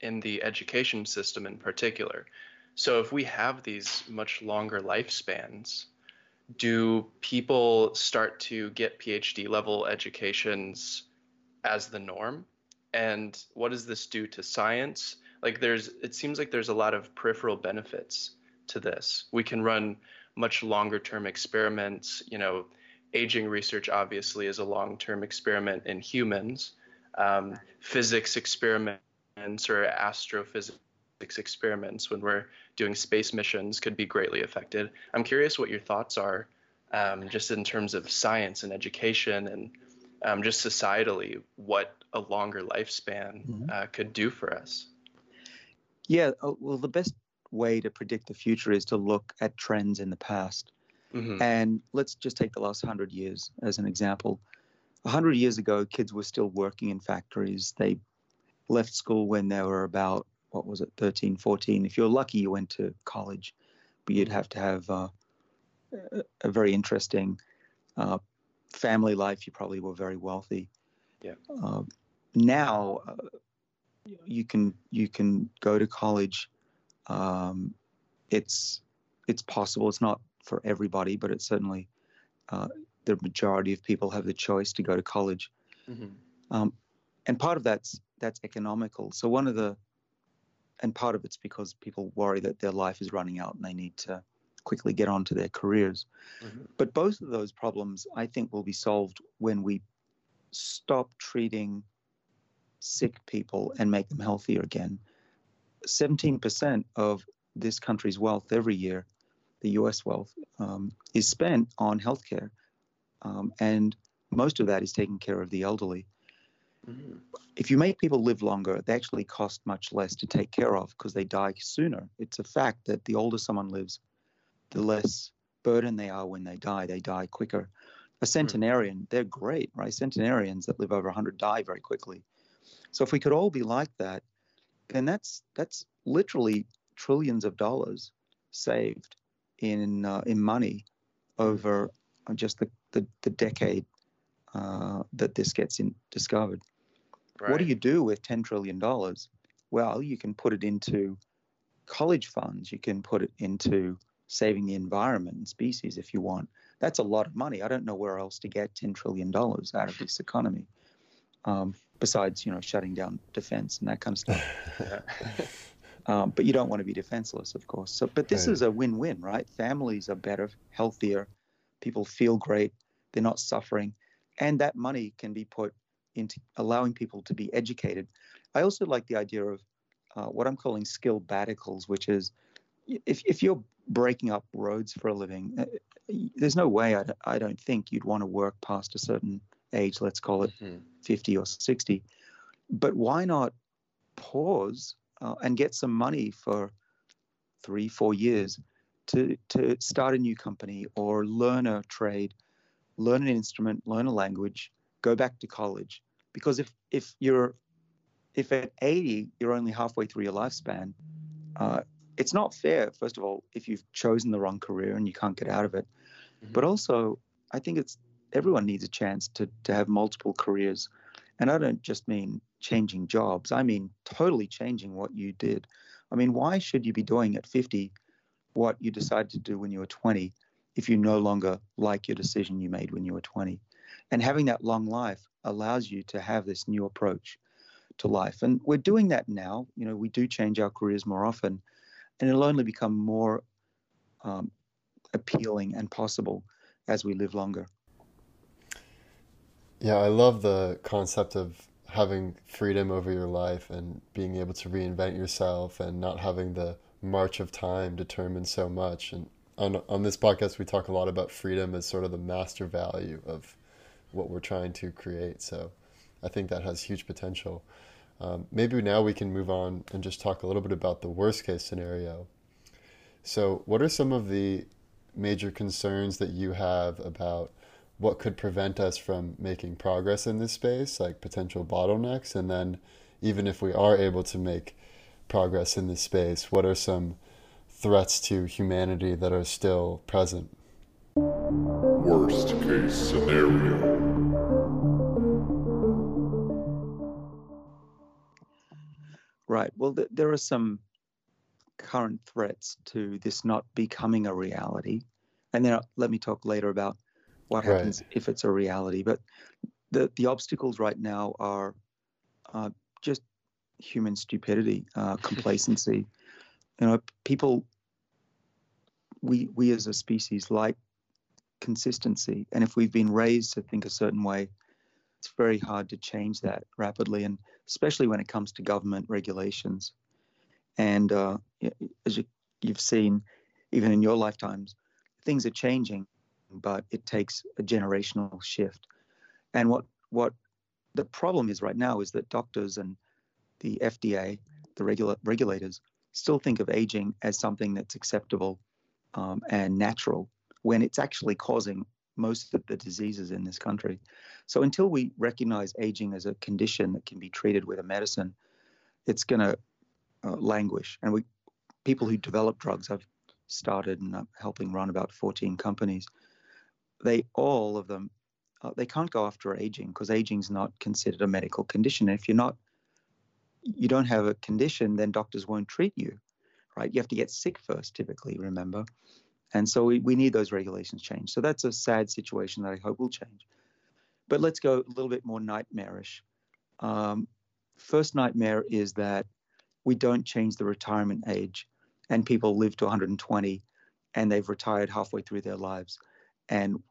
in the education system in particular. So, if we have these much longer lifespans, do people start to get PhD level educations as the norm? And what does this do to science? Like there's it seems like there's a lot of peripheral benefits to this. We can run much longer term experiments. You know, aging research obviously is a long term experiment in humans. Um, physics experiments or astrophysics experiments when we're doing space missions could be greatly affected. I'm curious what your thoughts are, um, just in terms of science and education and um, just societally, what a longer lifespan mm-hmm. uh, could do for us. Yeah, uh, well, the best way to predict the future is to look at trends in the past. Mm-hmm. And let's just take the last 100 years as an example. 100 years ago, kids were still working in factories. They left school when they were about, what was it, 13, 14. If you're lucky, you went to college, but you'd have to have uh, a very interesting uh, family life. You probably were very wealthy. Yeah. Uh, now, uh, you can you can go to college. Um, it's it's possible. It's not for everybody, but it's certainly uh, the majority of people have the choice to go to college. Mm-hmm. Um, and part of that's that's economical. So one of the and part of it's because people worry that their life is running out and they need to quickly get on to their careers. Mhm. But both of those problems, I think, will be solved when we stop treating sick people and make them healthier again. 17% of this country's wealth every year, the US wealth, um, is spent on healthcare. Um, and most of that is taking care of the elderly. Mhm. If you make people live longer, they actually cost much less to take care of because they die sooner. It's a fact that the older someone lives, the less burden they are when they die. They die quicker. A centenarian, they're great, right? Centenarians that live over 100 die very quickly. So if we could all be like that, then that's that's literally trillions of dollars saved in uh, in money over just the the, the decade uh, that this gets in, discovered. What do you do with $10 trillion? Well, you can put it into college funds, you can put it into saving the environment and species if you want. That's a lot of money. I don't know where else to get $10 trillion out of this economy, um, besides, you know, shutting down defense and that kind of stuff. *laughs* Um, but you don't want to be defenseless, of course. So, but this Right. is a win-win, right? Families are better, healthier, people feel great, they're not suffering, and that money can be put into allowing people to be educated. I also like the idea of uh, what I'm calling skill sabbaticals, which is if if you're breaking up roads for a living, uh, there's no way I, I don't think you'd want to work past a certain age. Let's call it Mhm. 50 or 60. But why not pause uh, and get some money for three, four years to, to start a new company or learn a trade, learn an instrument, learn a language, go back to college? Because if, if you're if at 80 you're only halfway through your lifespan, uh, it's not fair. First of all, if you've chosen the wrong career and you can't get out of it, Mhm. but also I think it's everyone needs a chance to to have multiple careers, and I don't just mean changing jobs. I mean totally changing what you did. I mean, why should you be doing at 50 what you decided to do when you were 20 if you no longer like your decision you made when you were 20? And having that long life allows you to have this new approach to life. And we're doing that now. You know, we do change our careers more often, and it'll only become more um, appealing and possible as we live longer. Yeah, I love the concept of having freedom over your life and being able to reinvent yourself and not having the march of time determine so much. And on on this podcast, we talk a lot about freedom as sort of the master value of what we're trying to create. So I think that has huge potential. Um, maybe now we can move on and just talk a little bit about the worst case scenario. So, what are some of the major concerns that you have about what could prevent us from making progress in this space, like potential bottlenecks? And then, even if we are able to make progress in this space, what are some threats to humanity that are still present? Worst case scenario. Right. Well, th- there are some current threats to this not becoming a reality. And then uh, let me talk later about what Right. happens if it's a reality. But the, the obstacles right now are uh, just human stupidity, uh, *laughs* complacency. you know, people, we, we as a species like consistency. And if we've been raised to think a certain way, it's very hard to change that rapidly. And especially when it comes to government regulations. And uh, as you, you've seen, even in your lifetimes, things are changing, but it takes a generational shift. And what what the problem is right now is that doctors and the FDA, the regula- regulators, still think of aging as something that's acceptable um, and natural when it's actually causing most of the diseases in this country. So until we recognize aging as a condition that can be treated with a medicine, it's going to uh, languish. And we, people who develop drugs, I've started and I'm helping run about 14 companies. They all of them, uh, they can't go after aging because aging is not considered a medical condition. And if you're not, you don't have a condition, then doctors won't treat you, right? You have to get sick first, typically. Remember. And so we, we need those regulations changed. So that's a sad situation that I hope will change. But let's go a little bit more nightmarish. Um, first nightmare is that we don't change the retirement age and people live to 120 and they've retired halfway through their lives, and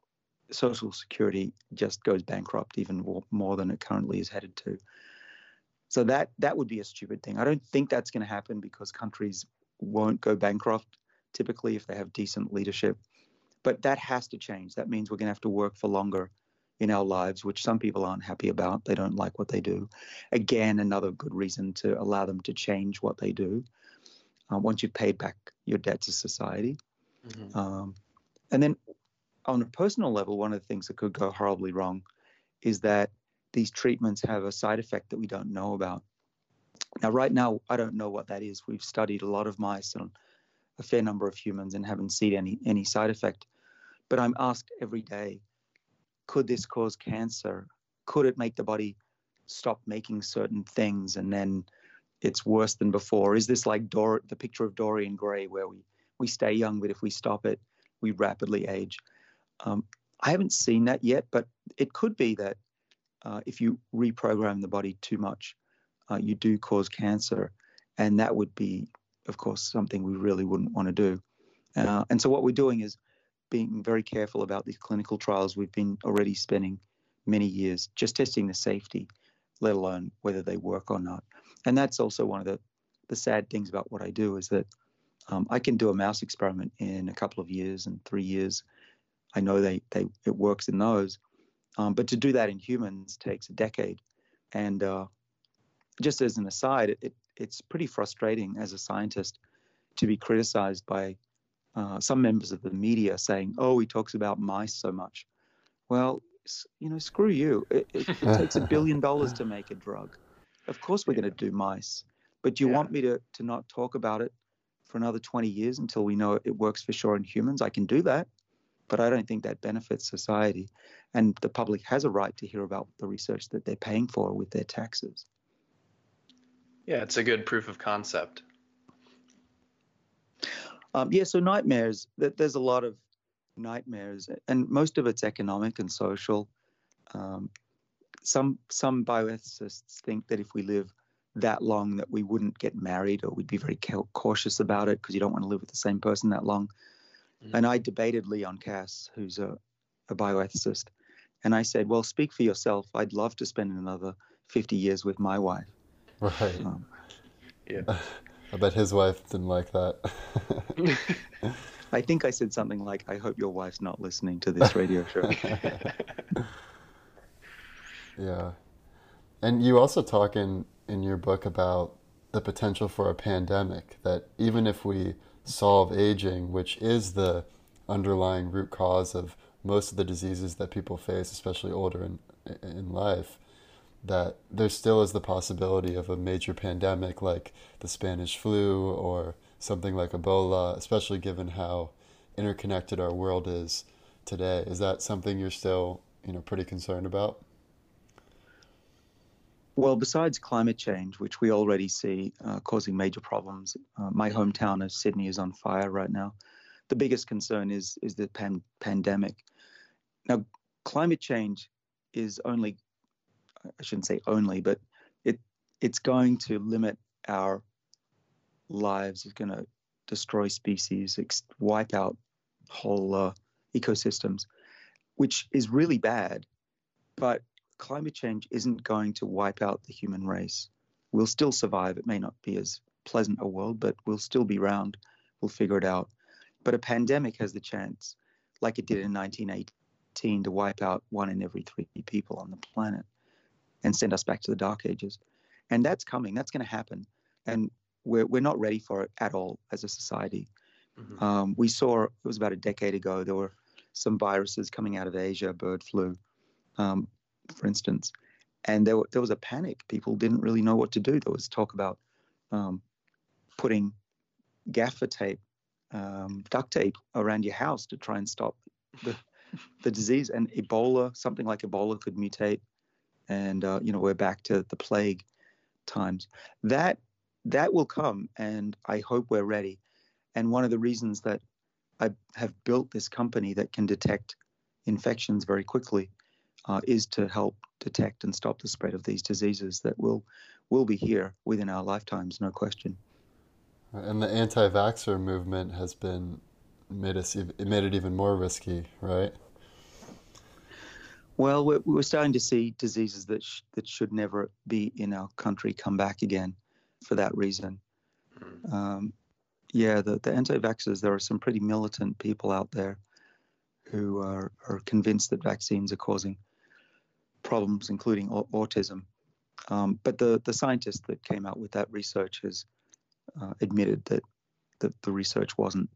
Social Security just goes bankrupt even more than it currently is headed to. So that that would be a stupid thing. I don't think that's going to happen because countries won't go bankrupt typically if they have decent leadership. But that has to change. That means we're going to have to work for longer in our lives, which some people aren't happy about. They don't like what they do. Again, another good reason to allow them to change what they do uh, once you've paid back your debt to society. Mm-hmm. Um, and then on a personal level, one of the things that could go horribly wrong is that these treatments have a side effect that we don't know about. Now, right now, I don't know what that is. We've studied a lot of mice and a fair number of humans and haven't seen any any side effect. But I'm asked every day, could this cause cancer? Could it make the body stop making certain things and then it's worse than before? Is this like Dor- the picture of Dorian Gray where we we stay young, but if we stop it, we rapidly age? Um, I haven't seen that yet, but it could be that uh, if you reprogram the body too much, uh, you do cause cancer, and that would be, of course, something we really wouldn't want to do. Uh, and so what we're doing is being very careful about these clinical trials. We've been already spending many years just testing the safety, let alone whether they work or not. And that's also one of the the sad things about what I do is that um, I can do a mouse experiment in a couple of years and three years. I know they, they it works in those, um, but to do that in humans takes a decade. And uh, just as an aside, it, it, it's pretty frustrating as a scientist to be criticized by uh, some members of the media saying, "Oh, he talks about mice so much." Well, you know, screw you. It, it, it takes a *laughs* billion dollars to make a drug. Of course, we're going to do mice. But do you yeah. want me to to not talk about it for another 20 years until we know it works for sure in humans? I can do that but I don't think that benefits society. And the public has a right to hear about the research that they're paying for with their taxes. Yeah, it's a good proof of concept. Um, yeah, so nightmares, there's a lot of nightmares, and most of it's economic and social. Um, some some bioethicists think that if we live that long that we wouldn't get married or we'd be very cautious about it because you don't want to live with the same person that long. Mm-hmm. And I debated Leon Kass, who's a, a bioethicist, and I said, "Well, speak for yourself. I'd love to spend another 50 years with my wife." Right. Um, yeah. *laughs* I bet his wife didn't like that. *laughs* I think I said something like, "I hope your wife's not listening to this radio show." *laughs* yeah, and you also talk in in your book about the potential for a pandemic. That even if we solve aging, which is the underlying root cause of most of the diseases that people face, especially older in, in life, that there still is the possibility of a major pandemic like the Spanish flu or something like Ebola, especially given how interconnected our world is today. Is that something you're still, you know, pretty concerned about? Well, besides climate change, which we already see uh, causing major problems, uh, my hometown of Sydney is on fire right now. The biggest concern is is the pan- pandemic. Now, climate change is only, I shouldn't say only, but it it's going to limit our lives. It's going to destroy species, ex- wipe out whole uh, ecosystems, which is really bad. But climate change isn't going to wipe out the human race. We'll still survive. It may not be as pleasant a world, but we'll still be around. We'll figure it out. But a pandemic has the chance, like it did in 1918, to wipe out one in every three people on the planet and send us back to the dark ages. And that's coming. That's going to happen. And we're, we're not ready for it at all as a society. Mm-hmm. Um, we saw, it was about a decade ago, there were some viruses coming out of Asia, bird flu. Um, for instance, and there, there was a panic. People didn't really know what to do. There was talk about um, putting gaffer tape, um, duct tape around your house to try and stop the, the disease. And Ebola, something like Ebola, could mutate, and uh, you know we're back to the plague times. That that will come, and I hope we're ready. And one of the reasons that I have built this company that can detect infections very quickly uh, is to help detect and stop the spread of these diseases that will will be here within our lifetimes, no question. And the anti-vaxxer movement has been made us it made it even more risky, right? Well, we're, we're starting to see diseases that sh- that should never be in our country come back again, for that reason. Mm. Um, yeah, the, the anti-vaxxers, there are some pretty militant people out there who are, are convinced that vaccines are causing problems, including autism. Um, but the, the scientist that came out with that research has uh, admitted that, that the research wasn't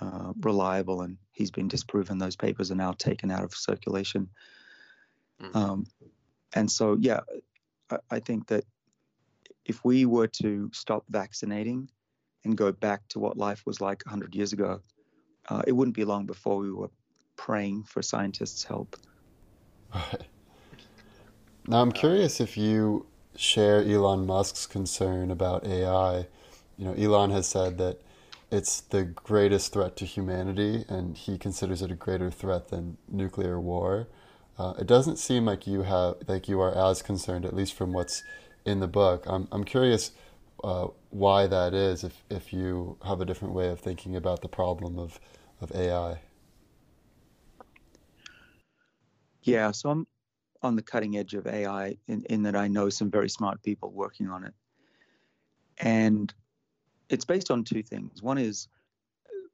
uh, reliable and he's been disproven. Those papers are now taken out of circulation. Mm-hmm. Um, and so, yeah, I, I, think that if we were to stop vaccinating and go back to what life was like 100 years ago, uh, it wouldn't be long before we were praying for scientists' help. *laughs* Now, I'm curious if you share Elon Musk's concern about AI. You know, Elon has said that it's the greatest threat to humanity, and he considers it a greater threat than nuclear war. Uh, it doesn't seem like you have like you are as concerned, at least from what's in the book. I'm I'm curious uh, why that is. If if you have a different way of thinking about the problem of of AI. Yeah, so I'm on the cutting edge of AI in, in that I know some very smart people working on it. And it's based on two things. One is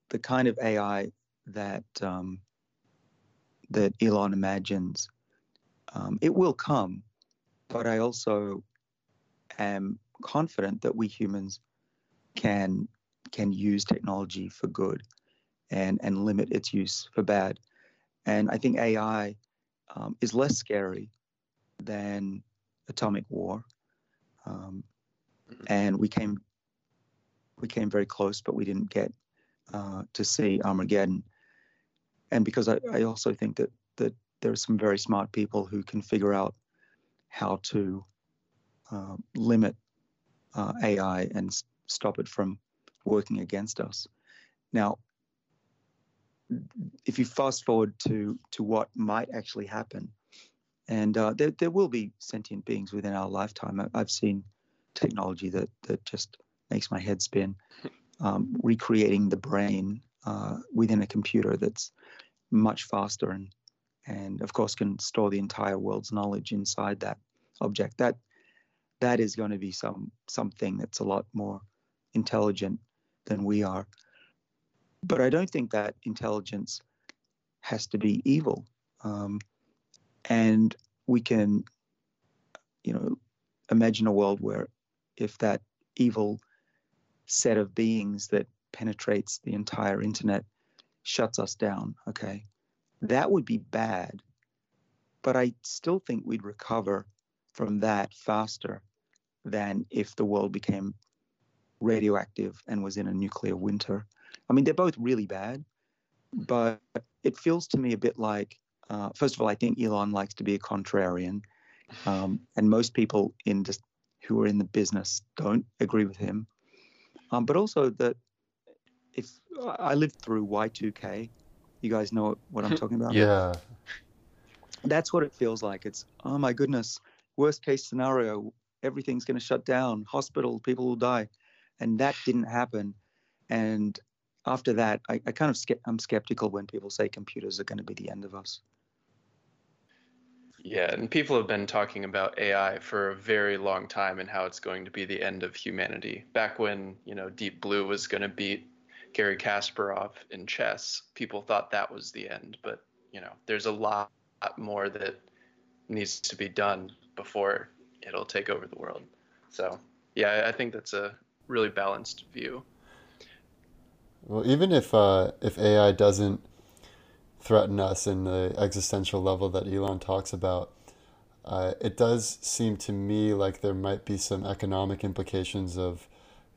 the kind of AI that um, that Elon imagines. Um, it will come, but I also am confident that we humans can can use technology for good and and limit its use for bad. And I think AI um, is less scary than atomic war. Um, mm-hmm. and we came we came very close, but we didn't get uh, to see Armageddon. And because I, I also think that that there are some very smart people who can figure out how to uh, limit uh, AI and s- stop it from working against us. Now, if you fast forward to to what might actually happen, and uh, there there will be sentient beings within our lifetime. I, have seen technology that that just makes my head spin. *laughs* Um, recreating the brain uh, within a computer that's much faster and and of course can store the entire world's knowledge inside that object. That that is going to be some something that's a lot more intelligent than we are. But I don't think that intelligence has to be evil. Um, and we can, you know, imagine a world where if that evil set of beings that penetrates the entire internet shuts us down, okay, that would be bad. But I still think we'd recover from that faster than if the world became radioactive and was in a nuclear winter. I mean, they're both really bad, but it feels to me a bit like, uh, first of all, I think Elon likes to be a contrarian, um, and most people in just who are in the business don't agree with him. Um, but also that if I lived through Y2K, you guys know what I'm talking about. yeah. That's what it feels like. It's oh my goodness, worst case scenario, everything's going to shut down, hospital, people will die, and that didn't happen. And after that, I, I kind of I'm skeptical when people say computers are going to be the end of us. Yeah, and people have been talking about AI for a very long time and how it's going to be the end of humanity. Back when, you know, Deep Blue was going to beat Garry Kasparov in chess, people thought that was the end, but, you know, there's a lot more that needs to be done before it'll take over the world. So, yeah, I think that's a really balanced view. Well, even if uh, if AI doesn't threaten us in the existential level that Elon talks about, uh, it does seem to me like there might be some economic implications of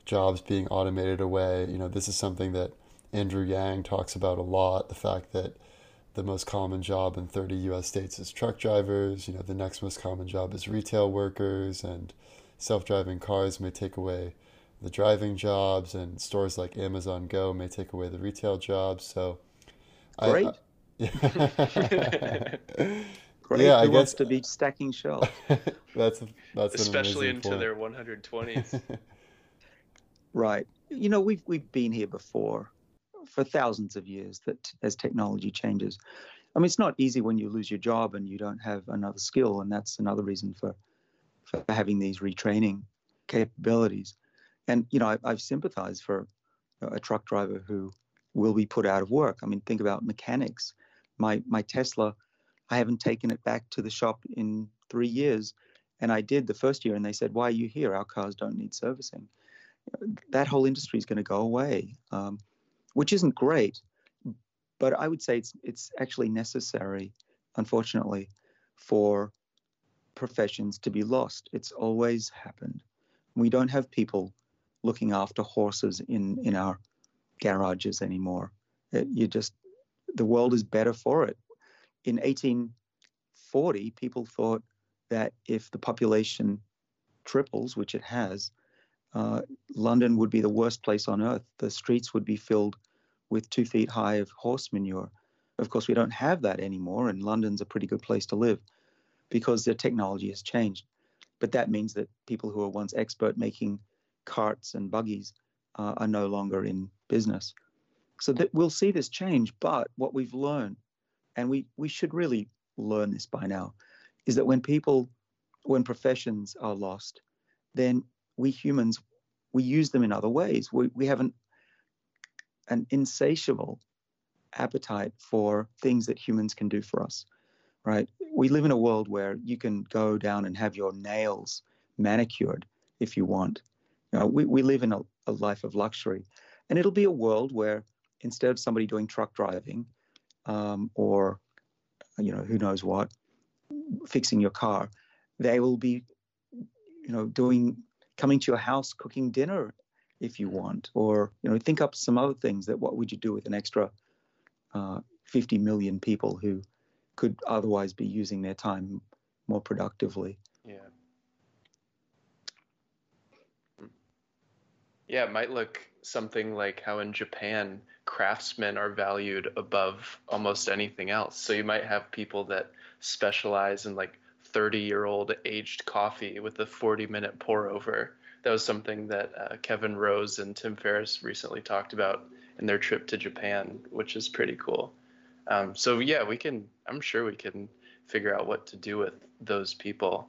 jobs being automated away. You know, this is something that Andrew Yang talks about a lot. The fact that the most common job in 30 U.S. states is truck drivers. You know, the next most common job is retail workers, and self-driving cars may take away the driving jobs, and stores like Amazon Go may take away the retail jobs. So, great. I, I, *laughs* *laughs* Great. Yeah, Who I wants to be stacking shelves. *laughs* that's that's especially into point. their 120s. right. You know, we've we've been here before. for thousands of years that as technology changes. I mean, it's not easy when you lose your job and you don't have another skill, and that's another reason for for having these retraining capabilities. And you know, I, I've sympathized for a truck driver who will be put out of work. I mean, think about mechanics. My my Tesla, I haven't taken it back to the shop in three years, and I did the first year, and they said, "Why are you here? Our cars don't need servicing." That whole industry is going to go away, um, which isn't great, but I would say it's it's actually necessary, unfortunately, for professions to be lost. It's always happened. We don't have people looking after horses in in our garages anymore. It, you just the world is better for it. In 1840, people thought that if the population triples, which it has, uh, London would be the worst place on earth. The streets would be filled with two feet high of horse manure. Of course, we don't have that anymore, and London's a pretty good place to live because the technology has changed. But that means that people who were once expert making carts and buggies uh, are no longer in business. So that we'll see this change. But what we've learned, and we, we should really learn this by now, is that when people, when professions are lost, then we humans, we use them in other ways. We, we have an, an insatiable appetite for things that humans can do for us, right? We live in a world where you can go down and have your nails manicured if you want. We, we live in a, a life of luxury. And it'll be a world where instead of somebody doing truck driving um, or, you know, who knows what, fixing your car, they will be, you know, doing coming to your house, cooking dinner if you want, or you know, think up some other things that what would you do with an extra uh, 50 million people who could otherwise be using their time more productively. Yeah. Hmm. Yeah, it might look something like how in Japan craftsmen are valued above almost anything else. So you might have people that specialize in like 30 year old aged coffee with a 40 minute pour over. That was something that uh, Kevin Rose and Tim Ferriss recently talked about in their trip to Japan, which is pretty cool. Um, so yeah, we can. I'm sure we can figure out what to do with those people.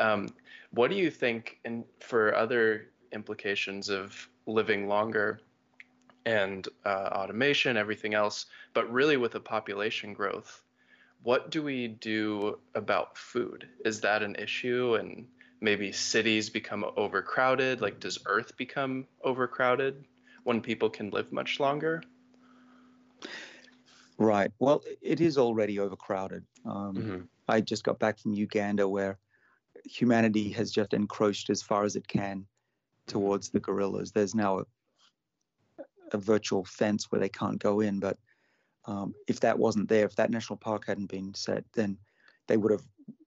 Um, what do you think, and for other implications of living longer and uh, automation, everything else, but really with a population growth, what do we do about food? Is that an issue? And maybe cities become overcrowded? Like, does Earth become overcrowded when people can live much longer? Right. Well, it is already overcrowded. Um, mm-hmm. I just got back from Uganda where humanity has just encroached as far as it can towards the gorillas. There's now a, a virtual fence where they can't go in, but um, if that wasn't there, if that national park hadn't been set, then they would have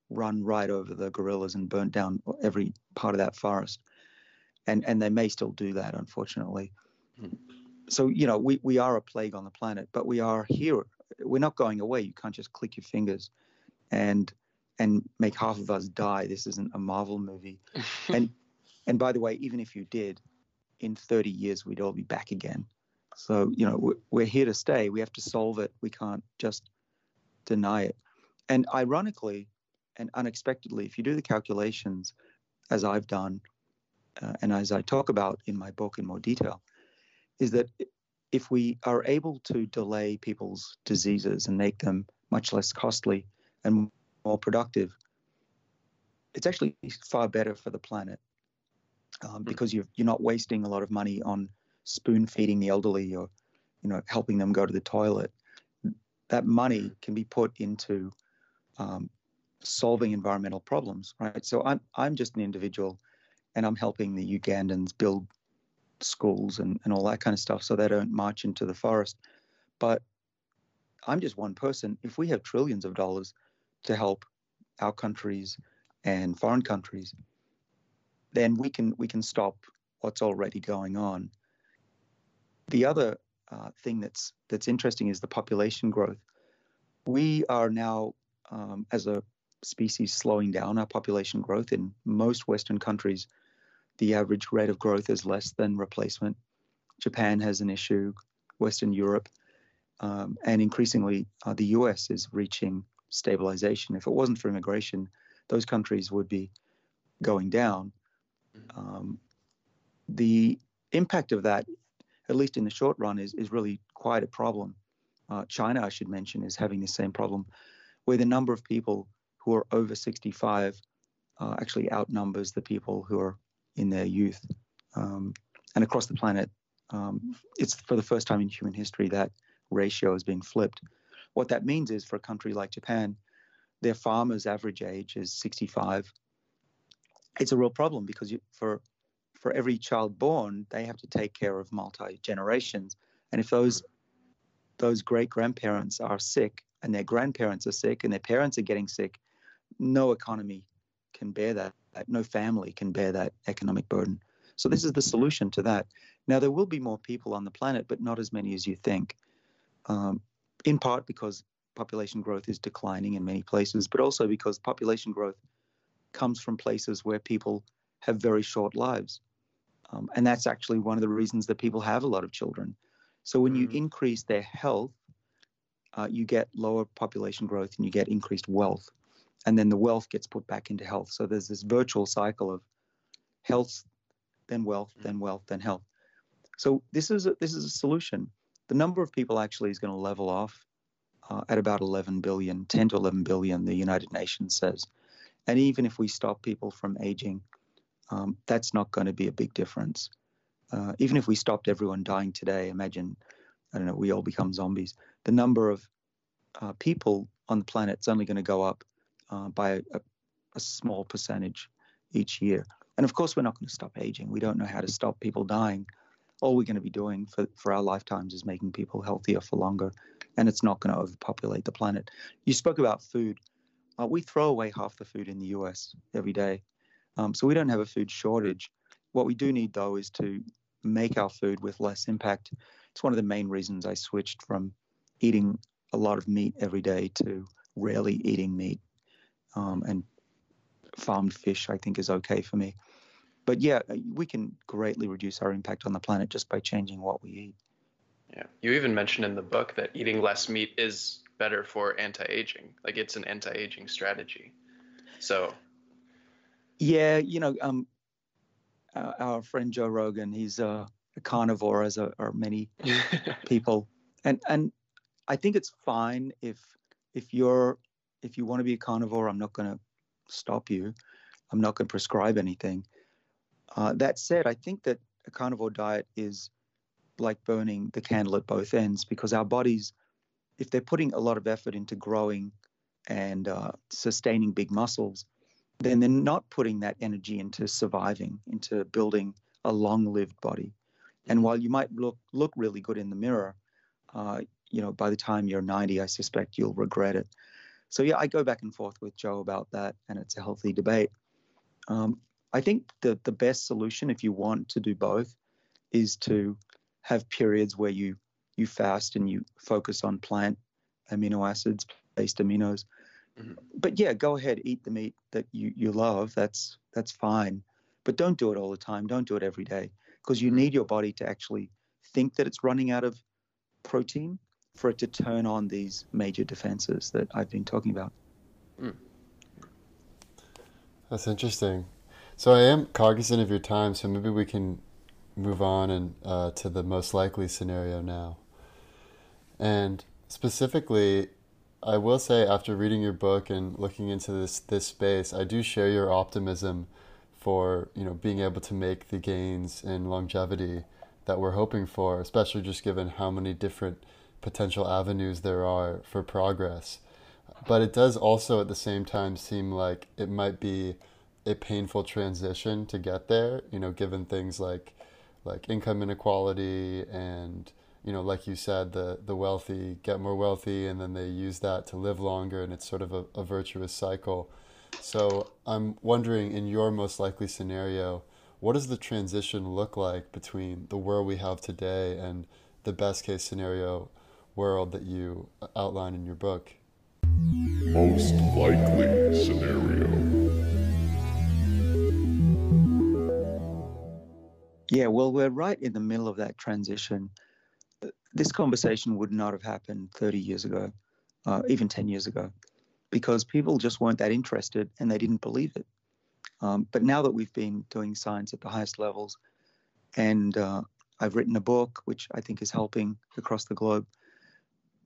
run right over the gorillas and burnt down every part of that forest. And and they may still do that, unfortunately. Mm. So you know, we we are a plague on the planet, but we are here. We're not going away. You can't just click your fingers and and make half of us die. This isn't a Marvel movie. *laughs* and and by the way, even if you did, in 30 years we'd all be back again. So, you know, we're here to stay. We have to solve it. We can't just deny it. And ironically and unexpectedly, if you do the calculations, as I've done, uh, and as I talk about in my book in more detail, is that if we are able to delay people's diseases and make them much less costly and more productive, it's actually far better for the planet um, because you are not wasting a lot of money on spoon feeding the elderly or you know helping them go to the toilet. That money mm. can be put into um, solving environmental problems right? So i'm i'm just an individual and i'm helping the ugandans build schools and, and all that kind of stuff so they don't march into the forest. But i'm just one person. If we have trillions of dollars to help our countries and foreign countries then we can we can stop what's already going on the other uh, thing that's that's interesting is the population growth. We are now, um, as a species, slowing down our population growth. In most Western countries, the average rate of growth is less than replacement. Japan has an issue. Western Europe, um, and increasingly uh, the US is reaching stabilization. If it wasn't for immigration, those countries would be going down. Um, the impact of that, at least in the short run, is, is really quite a problem. Uh, China, I should mention, is having the same problem, where the number of people who are over 65 uh, actually outnumbers the people who are in their youth. Um, and across the planet, um, it's for the first time in human history that ratio is being flipped. What that means is for a country like Japan, their farmers' average age is 65. It's a real problem because you, for for every child born, they have to take care of multi generations, and if those those great grandparents are sick and their grandparents are sick and their parents are getting sick, no economy can bear that. No family can bear that economic burden. So this is the solution to that. Now there will be more people on the planet, but not as many as you think um, in part because population growth is declining in many places, but also because population growth comes from places where people have very short lives. Um, and that's actually one of the reasons that people have a lot of children. So when mm-hmm. you increase their health, uh, you get lower population growth and you get increased wealth. And then the wealth gets put back into health. So there's this virtual cycle of health, then wealth, then wealth, then health. So this is a, this is a solution the number of people actually is going to level off uh, at about 11 billion, 10 to 11 billion, the United Nations says. And even if we stop people from aging, um, that's not going to be a big difference. Uh, even if we stopped everyone dying today, imagine, I don't know, we all become zombies. The number of uh, people on the planet is only going to go up uh, by a, a small percentage each year. And of course, we're not going to stop aging. We don't know how to stop people dying all we're going to be doing for, for our lifetimes is making people healthier for longer, and it's not going to overpopulate the planet. You spoke about food. Uh, we throw away half the food in the US every day, um, so we don't have a food shortage. What we do need, though, is to make our food with less impact. It's one of the main reasons I switched from eating a lot of meat every day to rarely eating meat. Um, and farmed fish, I think, is okay for me but yeah, uh, we can greatly reduce our impact on the planet just by changing what we eat. Yeah. You even mentioned in the book that eating less meat is better for anti-aging. Like it's an anti-aging strategy. So Yeah, you know, um our, our friend Joe Rogan, he's a, a carnivore as are, are many *laughs* people. And and I think it's fine if if you're if you want to be a carnivore, I'm not going to stop you. I'm not going to prescribe anything. Uh, that said, I think that a carnivore diet is like burning the candle at both ends because our bodies, if they're putting a lot of effort into growing and uh, sustaining big muscles, then they're not putting that energy into surviving, into building a long-lived body. And while you might look look really good in the mirror, uh, you know, by the time you're 90, I suspect you'll regret it. So yeah, I go back and forth with Joe about that, and it's a healthy debate. Um, I think the the best solution if you want to do both is to have periods where you you fast and you focus on plant amino acids based aminos. Mm-hmm. But yeah, go ahead, eat the meat that you, you love. That's that's fine. But don't do it all the time. Don't do it every day because you mm-hmm. need your body to actually think that it's running out of protein for it to turn on these major defenses that I've been talking about. Mm. That's interesting. So I am cognizant of your time, so maybe we can move on and uh, to the most likely scenario now. And specifically, I will say after reading your book and looking into this this space, I do share your optimism for you know being able to make the gains in longevity that we're hoping for, especially just given how many different potential avenues there are for progress. But it does also at the same time seem like it might be a painful transition to get there, you know, given things like like income inequality and you know, like you said, the the wealthy get more wealthy and then they use that to live longer and it's sort of a, a virtuous cycle. So I'm wondering in your most likely scenario, what does the transition look like between the world we have today and the best case scenario world that you uh, outline in your book? Most likely scenario. Yeah, well, we're right in the middle of that transition. This conversation would not have happened 30 years ago, uh, even 10 years ago, because people just weren't that interested and they didn't believe it. Um, but now that we've been doing science at the highest levels, and uh, I've written a book which I think is helping across the globe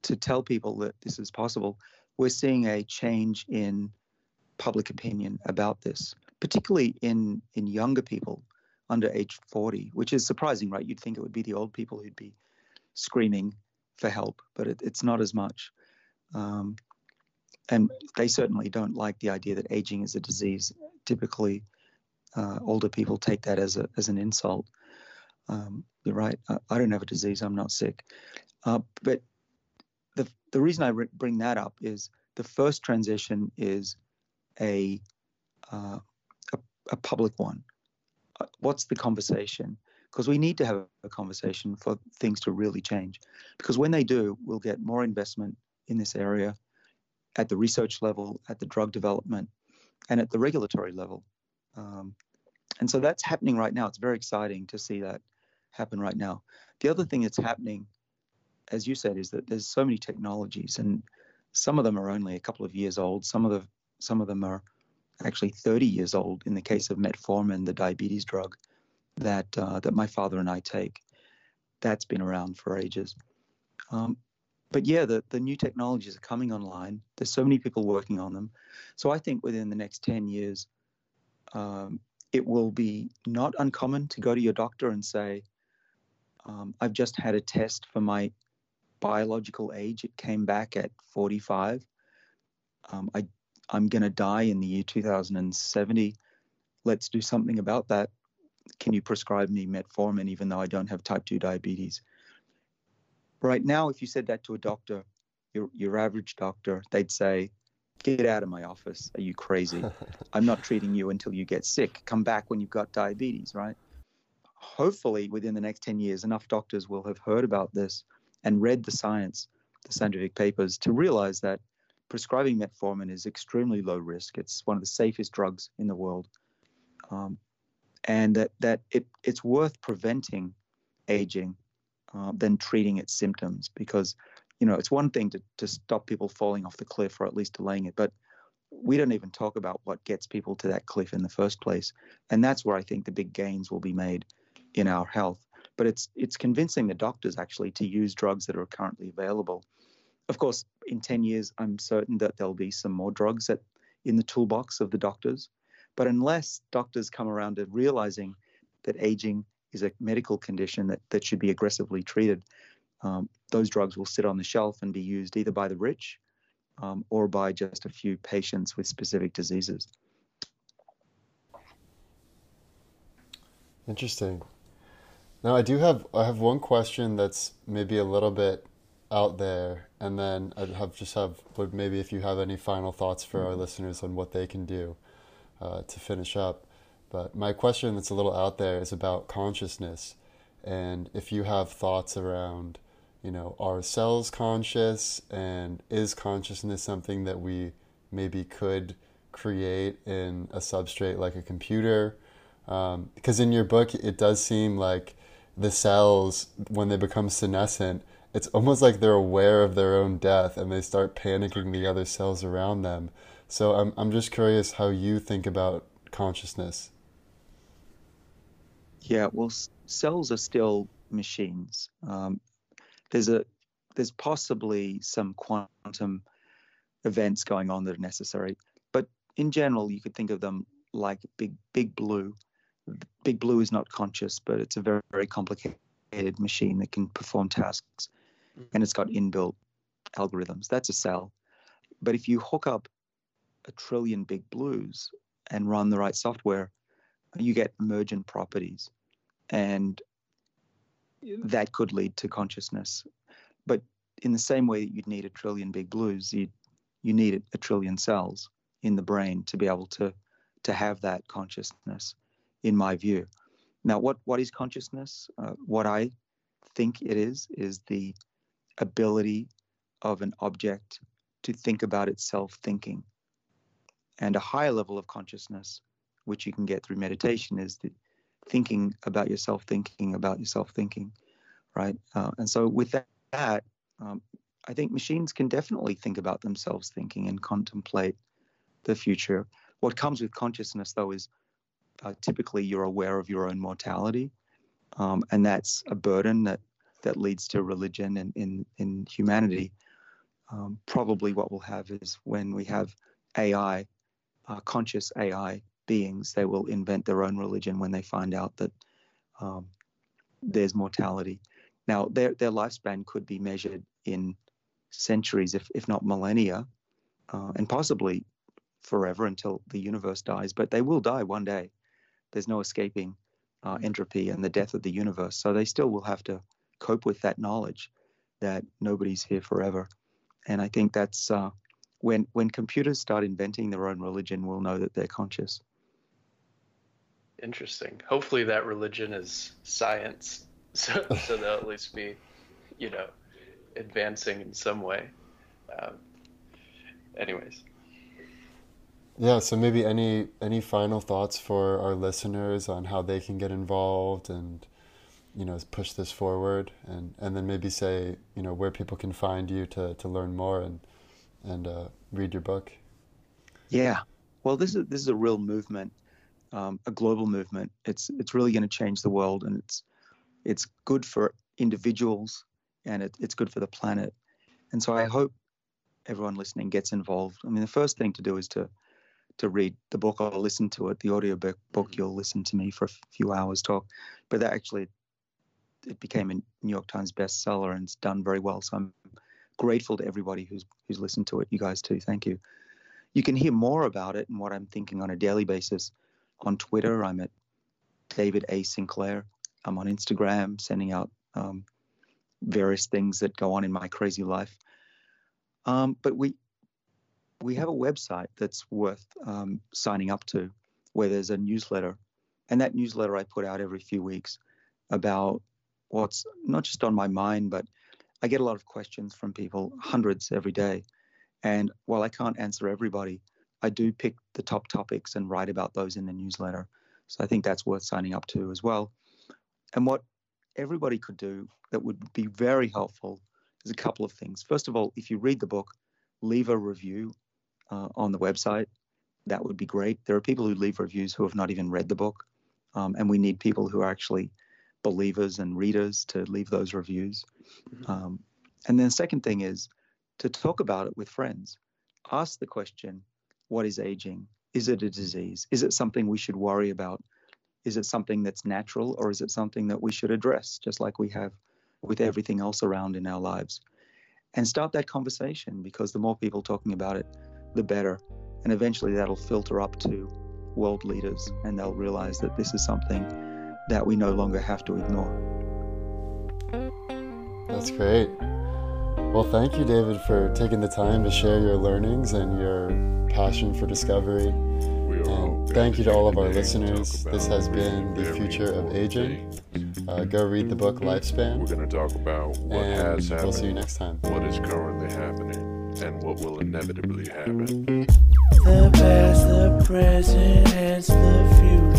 to tell people that this is possible, we're seeing a change in public opinion about this, particularly in, in younger people under age 40, which is surprising, right? You'd think it would be the old people who'd be screaming for help, but it, it's not as much. Um, and they certainly don't like the idea that aging is a disease. Typically, uh, older people take that as a as an insult. Um, you're right. I, I, don't have a disease. I'm not sick. Uh, but the the reason I re- bring that up is the first transition is a uh, a, a, public one. Uh, what's the conversation? Because we need to have a conversation for things to really change. Because when they do, we'll get more investment in this area at the research level, at the drug development, and at the regulatory level. Um, and so that's happening right now. It's very exciting to see that happen right now. The other thing that's happening, as you said, is that there's so many technologies, and some of them are only a couple of years old. Some of the some of them are actually 30 years old. In the case of metformin, the diabetes drug that uh, that my father and I take, that's been around for ages. Um, but yeah, the, the new technologies are coming online. There's so many people working on them. So I think within the next 10 years, um, it will be not uncommon to go to your doctor and say, um, I've just had a test for my biological age. It came back at 45. Um, I, I'm going to die in the year 2070. Let's do something about that. Can you prescribe me metformin even though I don't have type 2 diabetes? Right now, if you said that to a doctor, your, your average doctor, they'd say, Get out of my office. Are you crazy? *laughs* I'm not treating you until you get sick. Come back when you've got diabetes, right? Hopefully, within the next 10 years, enough doctors will have heard about this and read the science, the scientific papers, to realize that prescribing metformin is extremely low risk. It's one of the safest drugs in the world. Um, and that, that it, it's worth preventing aging uh, than treating its symptoms because you know it's one thing to, to stop people falling off the cliff or at least delaying it but we don't even talk about what gets people to that cliff in the first place. And that's where i think the big gains will be made in our health. But it's it's convincing the doctors actually to use drugs that are currently available. Of course in 10 years i'm certain that there'll be some more drugs that in the toolbox of the doctors but unless doctors come around to realizing that aging is a medical condition that, that should be aggressively treated, um, those drugs will sit on the shelf and be used either by the rich um, or by just a few patients with specific diseases. Interesting. Now I do have I have one question that's maybe a little bit out there, and then I'd have just have would maybe if you have any final thoughts for our listeners on what they can do uh, to finish up. But my question that's a little out there is about consciousness. And if you have thoughts around, you know, are cells conscious and is consciousness something that we maybe could create in a substrate like a computer? Um, because in your book, it does seem like the cells, when they become senescent, it's almost like they're aware of their own death and they start panicking the other cells around them. So I'm, I'm just curious how you think about consciousness. Yeah, well, cells are still machines. Um, there's a there's possibly some quantum events going on that are necessary, but in general, you could think of them like big big blue. Big blue is not conscious, but it's a very very complicated machine that can perform tasks, and it's got inbuilt algorithms. That's a cell. But if you hook up a trillion big blues and run the right software, you get emergent properties. And that could lead to consciousness. But in the same way that you'd need a trillion big blues, you you need a trillion cells in the brain to be able to to have that consciousness, in my view. Now, what what is consciousness? Uh, what I think it is is the ability of an object to think about itself thinking. And a higher level of consciousness which you can get through meditation, is the thinking about yourself, thinking about yourself, thinking, right? Uh, and so with that, that, um, I think machines can definitely think about themselves thinking and contemplate the future. What comes with consciousness, though, is uh, typically you're aware of your own mortality, um, and that's a burden that that leads to religion and in in humanity. Um, probably what we'll have is when we have AI, uh, conscious AI beings, they will invent their own religion when they find out that um, there's mortality. Now, their their lifespan could be measured in centuries, if if not millennia, uh, and possibly forever until the universe dies. But they will die one day. There's no escaping uh, entropy and the death of the universe. So they still will have to cope with that knowledge that nobody's here forever. And I think that's uh, when when computers start inventing their own religion, we'll know that they're conscious. Interesting. Hopefully, that religion is science, *laughs* so so they'll at least be, you know, advancing in some way. Um, anyways. Yeah, so maybe any any final thoughts for our listeners on how they can get involved and you know push this forward and and then maybe say you know where people can find you to to learn more and and uh, read your book. Yeah, well, this is this is a real movement, um, a global movement. It's it's really going to change the world, and it's it's good for individuals, and it, it's good for the planet. And so I hope everyone listening gets involved. I mean, the first thing to do is to to read the book or listen to it. The audio book, book mm-hmm. you'll listen to me for a few hours talk, but that actually it became a New York Times bestseller and it's done very well. So I'm grateful to everybody who's who's listened to it. You guys too. Thank you. You can hear more about it and what I'm thinking on a daily basis on Twitter. I'm at David A. Sinclair. I'm on Instagram, sending out um, various things that go on in my crazy life. Um, but we we have a website that's worth um, signing up to, where there's a newsletter, and that newsletter I put out every few weeks about what's not just on my mind, but I get a lot of questions from people, hundreds every day. And while I can't answer everybody, I do pick the top topics and write about those in the newsletter. So I think that's worth signing up to as well. And what everybody could do that would be very helpful is a couple of things. First of all, if you read the book, leave a review uh, on the website. That would be great. There are people who leave reviews who have not even read the book, um, and we need people who are actually believers and readers to leave those reviews. Mm-hmm. Um, and then second thing is to talk about it with friends. Ask the question, what is aging? Is it a disease? Is it something we should worry about? Is it something that's natural or is it something that we should address just like we have with everything else around in our lives? And start that conversation because the more people talking about it, the better. And eventually that'll filter up to world leaders and they'll realize that this is something that we no longer have to ignore. That's great. Well, thank you, David, for taking the time to share your learnings and your passion for discovery. And thank you to all of our listeners. This has been The Future of Aging. Uh, go read the book Lifespan. We're going to talk about what has happened. We'll see you next time. What is currently happening and what will inevitably happen. The past, the present, and the future.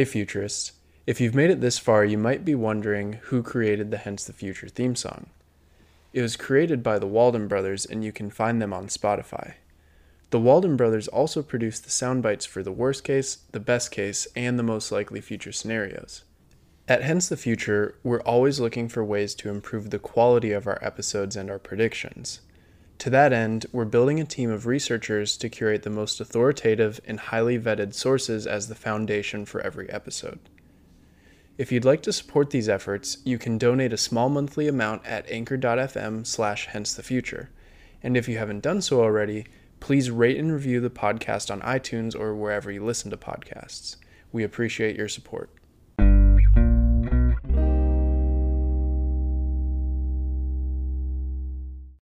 Hey, futurists. If you've made it this far, you might be wondering who created the Hence the Future theme song. It was created by the Walden Brothers, and you can find them on Spotify. The Walden Brothers also produced the sound bites for the worst case, the best case, and the most likely future scenarios. At Hence the Future, we're always looking for ways to improve the quality of our episodes and our predictions. To that end, we're building a team of researchers to curate the most authoritative and highly vetted sources as the foundation for every episode. If you'd like to support these efforts, you can donate a small monthly amount at anchor.fm slash hence the future. And if you haven't done so already, please rate and review the podcast on iTunes or wherever you listen to podcasts. We appreciate your support.